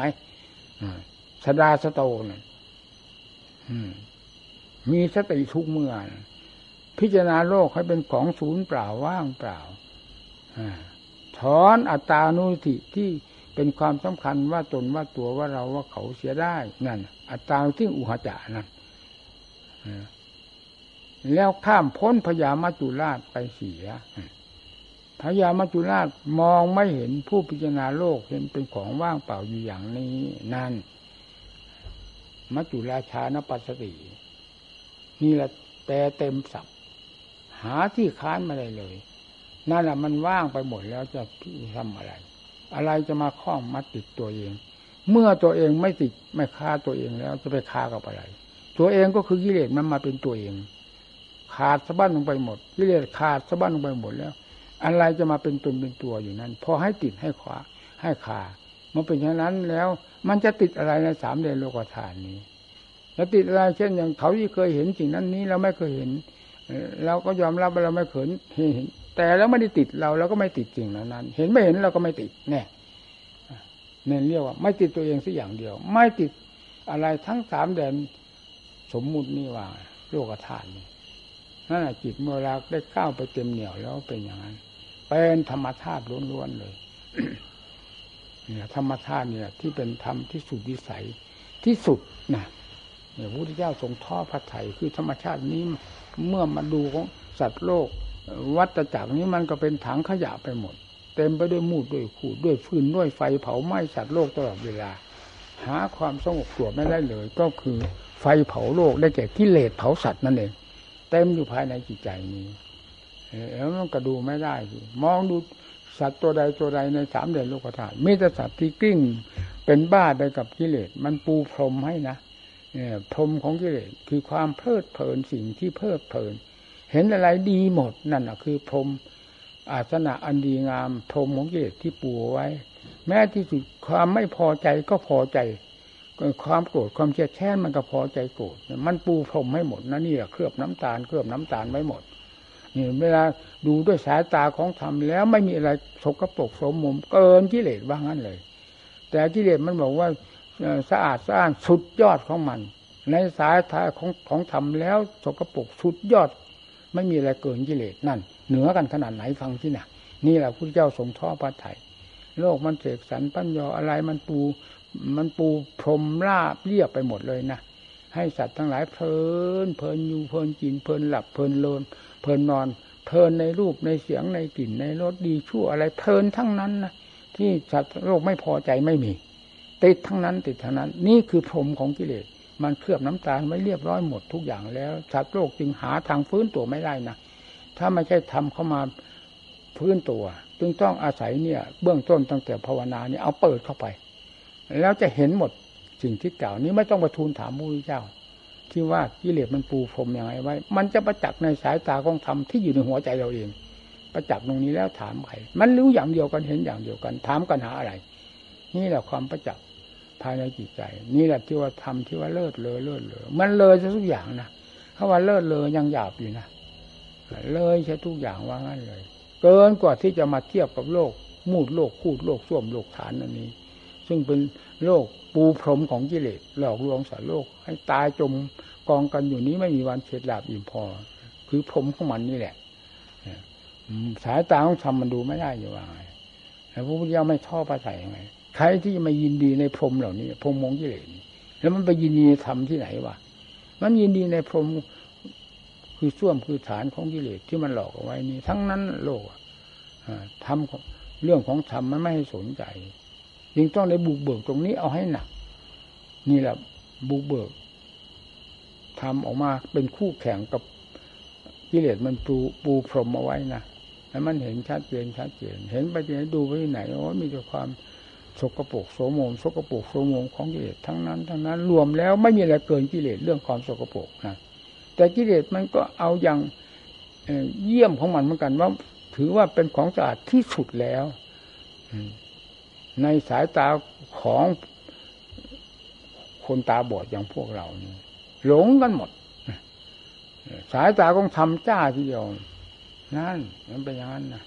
สดาสโตนั่น มีสติทุกเมื่อพิจารณาโลกให้เป็นของศูนย์เปล่าว่างเปล่าถอนอัตตานุทิที่เป็นความสำคัญว่าตนว่าตัวว่าเราว่าเขาเสียได้นั่น อัตตาที่อุหจานั่นแล้วข้ามพ้นพญามัจจุราชไปเสียพญามัจจุราชมองไม่เห็นผู้พิจารณาโลกเห็นเป็นของว่างเปล่าอยู่อย่างนี้ นั่น มัจจุราชานปัสสตินี่แหละแปลเต็มสับหาที่ค้านมาเลยเลยนั่นแหละมันว่างไปหมดแล้วจะทำอะไร อะไรจะมาคล้องมาติดตัวเอง เมื่อตัวเองไม่ติดไม่ฆ่าตัวเองแล้วจะไปฆ่ากับอะไร ตัวเองก็คือกิเลสมันมาเป็นตัวเอง ขาดสะบั้นลงไปหมดกิเลสขาดสะบั้นลงไปหมดแล้ว อะไรจะมาเป็นตนเป็นตัวอยู่นั้นพอให้ติดให้ขวาให้ขา มันเป็นอย่างนั้นแล้ว มันจะติดอะไรในสามเดนโลกธาตุนี้จะติดอะไรเช่นอย่างเขาที่เคยเห็นสิ่งนั้นนี้เราไม่เคยเห็นเราก็ยอมรับว่าเราไม่เคยเห็น แต่แล้วไม่ได้ติดเราเราก็ไม่ติดจริงนั้นนั้น เห็นไม่เห็นเราก็ไม่ติดเนี่ยเน้นเรียกว่า ไม่ติดตัวเองสักอย่างเดียว ไม่ติดอะไรทั้งสามแดนสมมุตินี่ว่าโลกธาตุนี่นั่นแหะจิตเมื่อเราได้ก้าวไปเต็มเหนี่ยวแล้วเป็นอย่างนั้นเป็นธรรมธาตุล้วนๆเลย เนี่ยธรรมธาตุเนี่ย ที่เป็นธรรมที่สุดวิสัยที่สุดนะเนี่ยพระพุทธเจ้าทรงท่อพระไถ่คือธรรมชาตินี้เมื่อมาดูของสัตว์โลก วัตจักรนี้มันก็เป็นถังขยะไปหมด เต็มไปด้วยมูดด้วยขูดด้วยฟืนด้วยไฟเผาไหม้สัตว์โลกตลอดเวลา หาความสงบตัวไม่ได้เลย ก็คือไฟเผาโลกได้แก่กิเลสเผาสัตว์นั่นเองเต็มอยู่ภายในจิตใจนี้แล้วมันก็ดูไม่ได้มองดู สัตว์ตัวใดตัวใดในสามเดือนโลกธาตุมีแต่สัตว์ที่กิ้งเป็นบ้าไปกับกิเลสมันปูพรมให้นะเนี่ยพรมของกิเลสคือความเพลิดเพลินสิ่งที่เพลิดเพลิน เห็นอะไรดีหมดนั่นอะคือพรมอาสนะอันดีงามพรมของกิเลสที่ปูไว้ แม้ที่สุดความไม่พอใจก็พอใจ ความโกรธความเชี่ยแช่นมันก็พอใจโกรธมันปูพรมให้หมดนะนี่แหละเคลือบน้ำตาลเคลือบน้ำตาลไว้หมด นี่เวลาดูด้วยสายตาของธรรมแล้วไม่มีอะไรสกปรกสมมุมเกินกิเลสว่างั้นเลย แต่กิเลสมันบอกว่าสะอาดสะอ้านสุดยอดของมัน ในสายตาของของธรรมแล้วสกปรกสุดยอด ไม่มีอะไรเกินกิเลสนั่น เหนือกันขนาดไหนฟังที่น่ะนี่แหละพระเจ้าทรงท่อพระไถ่โลกมันเสกสรรปั้นยออะไรมันปูมันปูพรมราบเรียบไปหมดเลยนะให้สัตว์ทั้งหลายเพลินเพลินอยู่เพลินกินเพลินหลับเพลินโลน เพลินนอน เพลินในรูปในเสียงในกลิ่นในรสดีชั่วอะไรเพลินทั้งนั้นนะที่สัตว์โลกไม่พอใจไม่มี ติดทั้งนั้นติดทั้งนั้น นี่คือพรมของกิเลสมันเคลือบน้ำตาลไม่เรียบร้อยหมดทุกอย่างแล้วสัตว์โลกจึงหาทางฟื้นตัวไม่ได้นะถ้าไม่ใช่ทำเข้ามาฟื้นตัว จึงต้องอาศัยเนี่ย เบื้องต้นตั้งแต่ภาวนาเนี่ยเอาเปิดเข้าไป แล้วจะเห็นหมดสิ่งที่กล่าวนี้ไม่ต้องประทูลถามพระพุทธเจ้า ที่ว่ากิเลสมันปูพรมยังไงไว้ มันจะประจักษ์ในสายตาของธรรมที่อยู่ในหัวใจเราเอง ประจักษ์ตรงนี้แล้วถามใครมันรู้อย่างเดียวกันเห็นอย่างเดียวกัน ถามกันหาอะไร นี่แหละความประจักษ์ภายในจิตใจ นี่แหละที่ว่าทำที่ว่าเลิศเลยเลิศเลยมันเลยทุกอย่างนะถ้าว่าเลิศเลยยังหยาบอยู่นะเลยใช้ทุกอย่างว่างั้นเลย เกินกว่าที่จะมาเทียบกับโลก มูดโลกคูดโลกส้วมโลกฐานอันนี้ ซึ่งเป็น โลกปูพรมของกิเลสหลอกลวงสัตว์โลก ให้ตายจมกองกันอยู่นี้ไม่มีวันเฉดหลาบอิ่มพอ คือพรมของมันนี่แหละสายตาของธรรมมันดูไม่ได้อยู่ว่าไงแต่พระพุทธเจ้าไม่ชอประใส่ยังไงใครที่มายินดีในพรมเหล่านี้พรมมงกิเลสแล้วมันไปยินดีธรรมที่ไหนวะมันยินดีในพรมคือส้วมคือฐานของกิเลสที่มันหลอกเอาไว้นี่ทั้งนั้นโลกทำเรื่องของธรรมมันไม่ให้สนใจ จึงต้องได้บุกเบิกตรงนี้เอาให้หนัก นี่แหละบุกเบิกทำออกมาเป็นคู่แข่งกับกิเลสมันปูปูพรมเอาไว้นะแล้วมันเห็นชัดเจนชัดเจนเห็นไปที่ไหนดูไปที่ไหนโอ้มีแต่ความสกปรกโสมมสกปรกโสมมของกิเลสทั้งนั้น ทั้งนั้น รวมแล้วไม่มีอะไรเกินกิเลสเรื่องความสกปรกนะแต่กิเลสมันก็เอาอย่างเยี่ยมของมันเหมือนกันว่า ถือว่าเป็นของสะอาดที่สุดแล้ว ในสายตาของคนตาบอดอย่างพวกเรานี่หลงกันหมด สายตาของทำจ้าทีเดียว นั่นมันเป็นอย่างนั้นนะ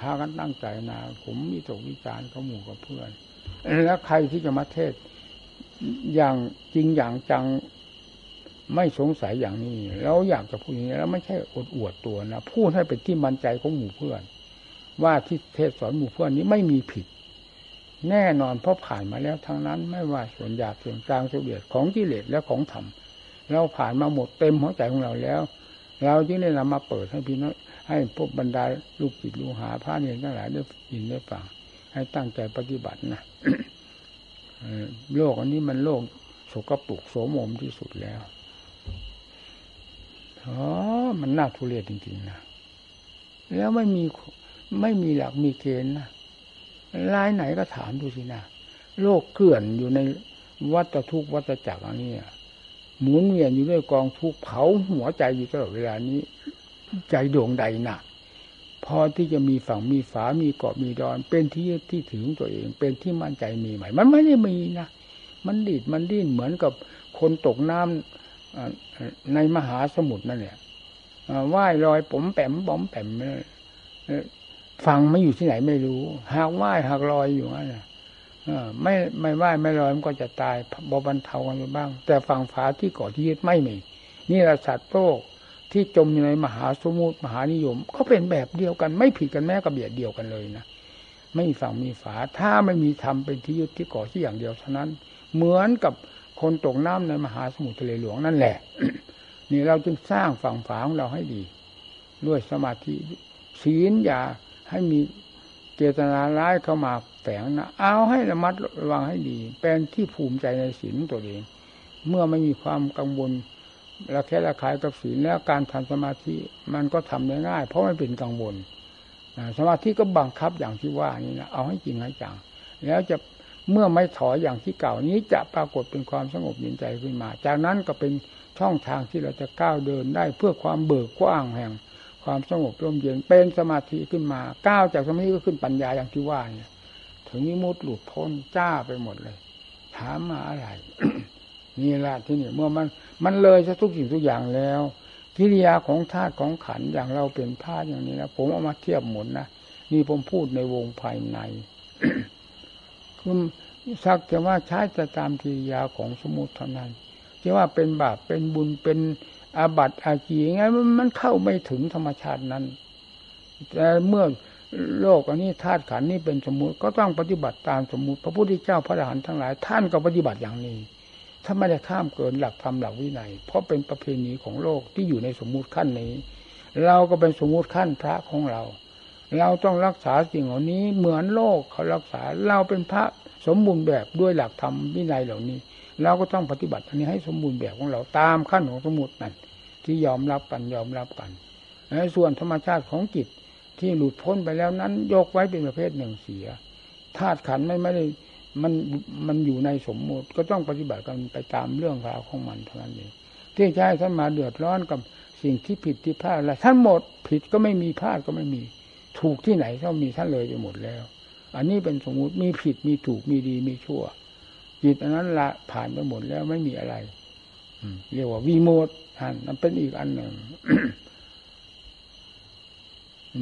พากันตั้งใจนะผมมีตกวิจารณ์เขาหมู่กับเพื่อน แล้วใครที่จะมาเทศอย่างจริงอย่างจังไม่สงสัยอย่างนี้ แล้วอยากจะพูดอย่างนี้แล้วไม่ใช่อดอวดตัวนะพูดให้เป็นที่มั่นใจของหมู่เพื่อน ว่าที่เทศสอนหมู่เพื่อนนี้ไม่มีผิด แน่นอนเพราะผ่านมาแล้วทั้งนั้น ไม่ว่าส่วนหยาบส่วนกลางส่วนเบียดของกิเลสและของธรรมเราผ่านมาหมดเต็มหัวใจของเราแล้ว เราจึงได้นำมาเปิดให้พี่น้องให้พวกบรรดาลูกจิตลูกหาพระเนรทั้งหลายได้ยินได้ฟังให้ตั้งใจปฏิบัตินะโลกอันนี้มันโลกสกปรกโสมมที่สุดแล้วอ๋อมันน่าทุเรศจริงๆนะแล้วไม่มีไม่มีหลักมีเกณฑ์นะ รายไหนก็ถามดูสินะโลกเกลื่อนอยู่ในวัฏทุกวัฏจักรอันนี้หมุนเวียนอยู่ด้วยกองทุกเผาหัวใจอยู่ตลอดเวลานี้ ใจดวงใดหนักพอที่จะมีฝั่งมีฝา มีเกาะมีดอน เป็นที่ที่ถือตัวเอง เป็นที่มั่นใจมีไหมมันไม่ได้มีนะ มันดิดมันดิ้นเหมือนกับคนตกน้ำในมหาสมุทรนั่นแหละว่ายลอยผมแปมบอมแปม ฟังไม่อยู่ที่ไหนไม่รู้ หากไหวหากลอยอยู่นั่นไม่ไม่ไหวไม่ลอยมันก็จะตายบบันเทากันไปบ้าง แต่ฝั่งฝาที่เกาะที่ยึดไม่มี นี่ละสัตว์โลกที่จมอยู่ในมหาสมุทรมหานิยม ก็เป็นแบบเดียวกันไม่ผิดกันแม้กับเบียดเดียวกันเลยนะไม่มีฝั่งมีฝา ถ้าไม่มีธรรมเป็นที่ยึดที่เกาะที่อย่างเดียวเท่านั้น เหมือนกับคนตกน้ำในมหาสมุทรทะเลหลวงนั่นแหละ นี่เราจึงสร้างฝั่งฝาของเราให้ดี ด้วยสมาธิศีลอย่า ให้มีเจตนาร้ายเข้ามาแฝงนะเอาให้ระมัดระวังให้ดี เป็นที่ภูมิใจในศีลตัวเอง เมื่อไม่มีความกังวลระแคะระคายกับศีลแล้วการทำสมาธิมันก็ทำได้ง่าย เพราะไม่เป็นกังวลสมาธิก็บังคับอย่างที่ว่านี่นะเอาให้จริงให้จังแล้วจะเมื่อไม่ถอยอย่างที่เก่านี้จะปรากฏเป็นความสงบเย็นใจขึ้นมา จากนั้นก็เป็นช่องทางที่เราจะก้าวเดินได้เพื่อความเบิกกว้างแห่ง ความสงบร่มเย็นเป็นสมาธิขึ้นมาก้าวจากสมาธิก็ขึ้นปัญญาอย่างที่ว่าเนี่ย ถึงนิมุตหลุดพ้นจ้าไปหมดเลย ถามมาอะไรนี่แหละที่นี่เมื่อมันมันเลยซะทุกสิ่งทุกอย่างแล้วกิริยาของธาตุของขันอย่างเราเป็นธาตุอย่างนี้นะผมเอามาเทียบหมดนนะนี่ผมพูดในวงภายในคือสักแต่ว่าใช้จะตามกิริยาของสมุติเท่านั้นที่ว่าเป็นบาปเป็นบุญเป็น อาบัติอาจีไงมันเข้าไม่ถึงธรรมชาตินั้น แต่เมื่อโลกอันนี้ธาตุขันนี้เป็นสมมุติก็ต้องปฏิบัติตามสมมุติ พระพุทธเจ้าพระอรหันต์ทั้งหลาย ท่านก็ปฏิบัติอย่างนี้ถ้าไม่ได้ข้ามเกินหลักธรรมหลักวินัย เพราะเป็นประเพณีของโลกที่อยู่ในสมมุติขั้นนี้ เราก็เป็นสมมุติขั้นพระของเรา เราต้องรักษาสิ่งเหล่านี้เหมือนโลกเขารักษาเราเป็นพระสมบูรณ์แบบด้วยหลักธรรมวินัยเหล่านี้ เราก็ต้องปฏิบัติอันนี้ให้สมบูรณ์แบบของเราตามขั้นของสมมุตินั่นที่ยอมรับกันยอมรับกันส่วนธรรมชาติของจิตที่หลุดพ้นไปแล้วนั้น ยกไว้เป็นประเภทหนึ่งเสียธาตุขันไม่ไม่ได้มันมันอยู่ในสมมุติก็ต้องปฏิบัติกันไปตามเรื่องราวของมันเท่านั้นเองที่ใช้ท่านมาเดือดร้อนกับสิ่งที่ผิดที่พลาดอะไรท่านหมดผิดก็ไม่มีพลาดก็ไม่มี ถูกที่ไหนเท่ามีท่านเลยไปหมดแล้ว อันนี้เป็นสมมุติมีผิดมีถูกมีดีมีชั่ว จิตอันนั้นละผ่านไปหมดแล้วไม่มีอะไรเรียกว่าวีโมดท่านนั่นเป็นอีกอันหนึ่ง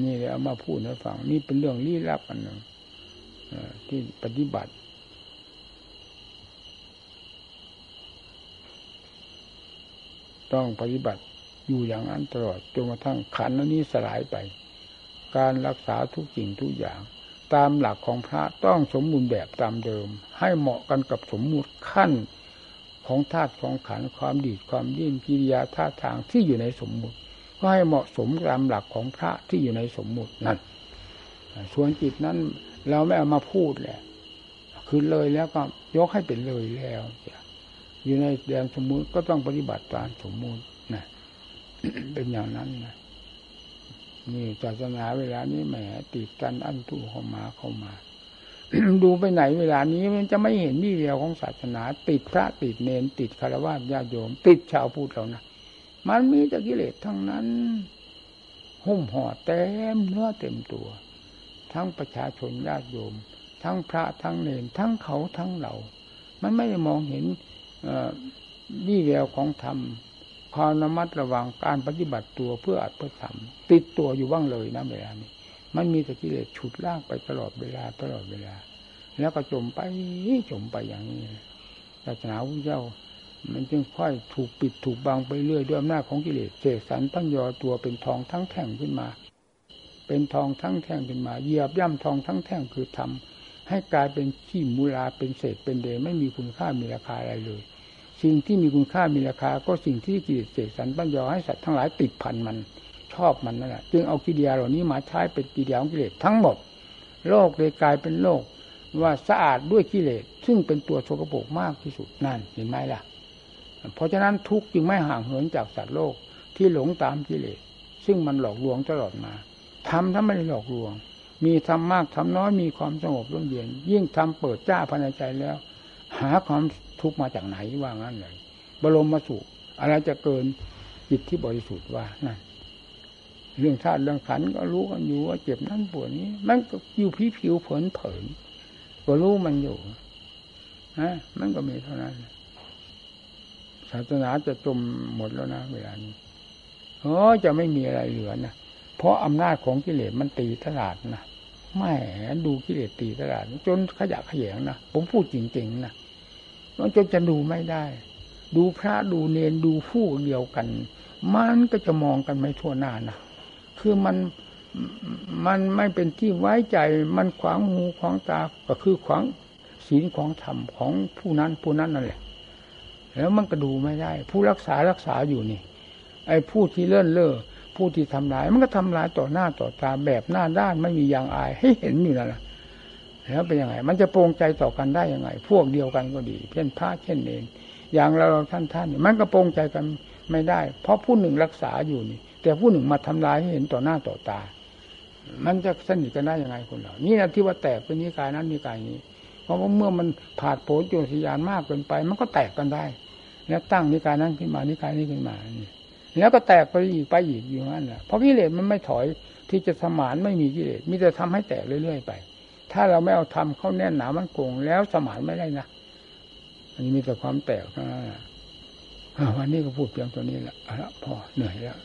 นี่เลยเอามาพูดให้ฟังนี่เป็นเรื่องลี้ลับอันหนึ่งที่ปฏิบัติต้องปฏิบัติอยู่อย่างนั้นตลอดจนกระทั่งขันนี้สลายไป การรักษาทุกสิ่งทุกอย่าง ตามหลักของพระต้องสมบูรณ์แบบตามเดิม ให้เหมาะกันกับสมมุติขั้นของธาตุของขันความดีดความยิ่งกิริยาท่าทางที่อยู่ในสมมุติ ก็ให้เหมาะสมตามหลักของพระที่อยู่ในสมมุตินั่นส่วนจิตนั้นเราไม่เอามาพูดแหละคือเลยแล้วก็ยกให้เป็นเลยแล้วอยู่ในแดนสมมุติก็ต้องปฏิบัติตามสมมุตินะเป็นอย่างนั้นนะ นี่ศาสนาเวลานี้แหมติดกันอันตุเข้ามาเข้ามา ดูไปไหนเวลานี้มันจะไม่เห็นนี่เดียวของศาสนา ติดพระติดเนนติดคารวะญาโยม ติดชาวพุทธเรานะมันมีแต่กิเลสทั้งนั้น หุ้มห่อเต็มเนื้อเต็มตัว ทั้งประชาชนญาติโยม ทั้งพระทั้งเนนทั้งเขาทั้งเรา มันไม่ได้มองเห็นวี่แววของธรรม ความระมัดระวังการปฏิบัติตัวเพื่ออัดเพื่อทำติดตัวอยู่บ้างเลยนะเวลานี้ มันมีแต่กิเลสฉุดลากไปตลอดเวลาตลอดเวลา แล้วก็จมไปจมไปอย่างนี้ศาสนาพระเจ้า มันจึงค่อยถูกปิดถูกบังไปเรื่อยด้วยอำนาจของกิเลสเจสันตั้งยอตัวเป็นทองทั้งแท่งขึ้นมา เป็นทองทั้งแท่งขึ้นมาเหยียบย่ำทองทั้งแท่งคือทำให้กลายเป็นขี้มูลาเป็นเศษเป็นเดไม่มีคุณค่ามีราคาอะไรเลย สิ่งที่มีคุณค่ามีราคา ก็สิ่งที่กิเลสเสกสรรปัญญาให้สัตว์ทั้งหลายติดพันมันชอบมันนั่นแหละจึงเอากิเลสเหล่านี้มาใช้เป็นกิเลสของกิเลสทั้งหมด โลกเลยกลายเป็นโลกว่าสะอาดด้วยกิเลสซึ่งเป็นตัวโสกโปกมากที่สุดนั่นเห็นไหมล่ะ เพราะฉะนั้นทุกจึงไม่ห่างเหินจากสัตว์โลกที่หลงตามกิเลสซึ่งมันหลอกลวงตลอดมาทำถ้าไม่ได้หลอกลวง มีทำมากทำน้อยมีความสงบร่มเย็นยิ่งทำเปิดจ้าภายในใจแล้ว หาความทุกมาจากไหนว่างั้นเลยบรมมาสุอะไรจะเกินจิตที่บริสุทธิ์ว่านั่นเรื่องธาตุเรื่องขันก็รู้กันอยู่ว่าเจ็บนั่นปวดนี้ มันก็อยู่ผิวผิวเผินเผินก็รู้มันอยู่ฮะมันก็มีเท่านั้นศาสนาจะจมหมดแล้วนะเวลานี้เออจะไม่มีอะไรเหลือนะเพราะอำนาจของกิเลสมันตีตลาดนะ แม่ดูกิเลสตีตลาดจนขยะขยงนะผมพูดจริงๆนะมันจนจะดูไม่ได้ ดูพระดูเนนดูผู้เดียวกัน มันก็จะมองกันไม่ทั่วหน้านะคือมันมันไม่เป็นที่ไว้ใจมันขวางหูขวางตาก็คือขวางศีลของธรรมของผู้นั้นผู้นั้นนั่นแหละ แล้วมันก็ดูไม่ได้ ผู้รักษารักษาอยู่นี่ ไอ้ผู้ที่เลื่อนเล่อ ผู้ที่ทำลาย มันก็ทำลายต่อหน้าต่อตาแบบหน้าด้านไม่มียางอาย ให้เห็นอยู่นั่นแหละแล้วเป็นยังไง มันจะโปร่งใจต่อกันได้ยังไง พวกเดียวกันก็ดีเช่นพระเช่นเองอย่างเราท่านท่านมันก็โปร่งใจกันไม่ได้ เพราะผู้หนึ่งรักษาอยู่นี่ แต่ผู้หนึ่งมาทำลายให้เห็นต่อหน้าต่อตา มันจะสนิทกันได้ยังไงคนเรา นี่นะที่ว่าแตกเป็นนิกายนั้นนิกายนี้ เพราะว่าเมื่อมันผาดโผนโยธยานมากเกินไป มันก็แตกกันได้ แล้วตั้งนิกายนั้นขึ้นมานิกายนี้ขึ้นมานี่ แล้วก็แตกไปอีกไปอีกอยู่นั่นแหละเพราะกิเลสมันไม่ถอยที่จะสมานไม่มีกิเลสมีแต่ทำให้แตกเรื่อยๆไป ถ้าเราไม่เอาทำเข้าแน่นหนามันโกงแล้วสมานไม่ได้นะอันนี้มีแต่ความแตกเท่านั้นวันนี้ก็พูดเพียงตัวนี้แหละอาละพอเหนื่อยแล้ว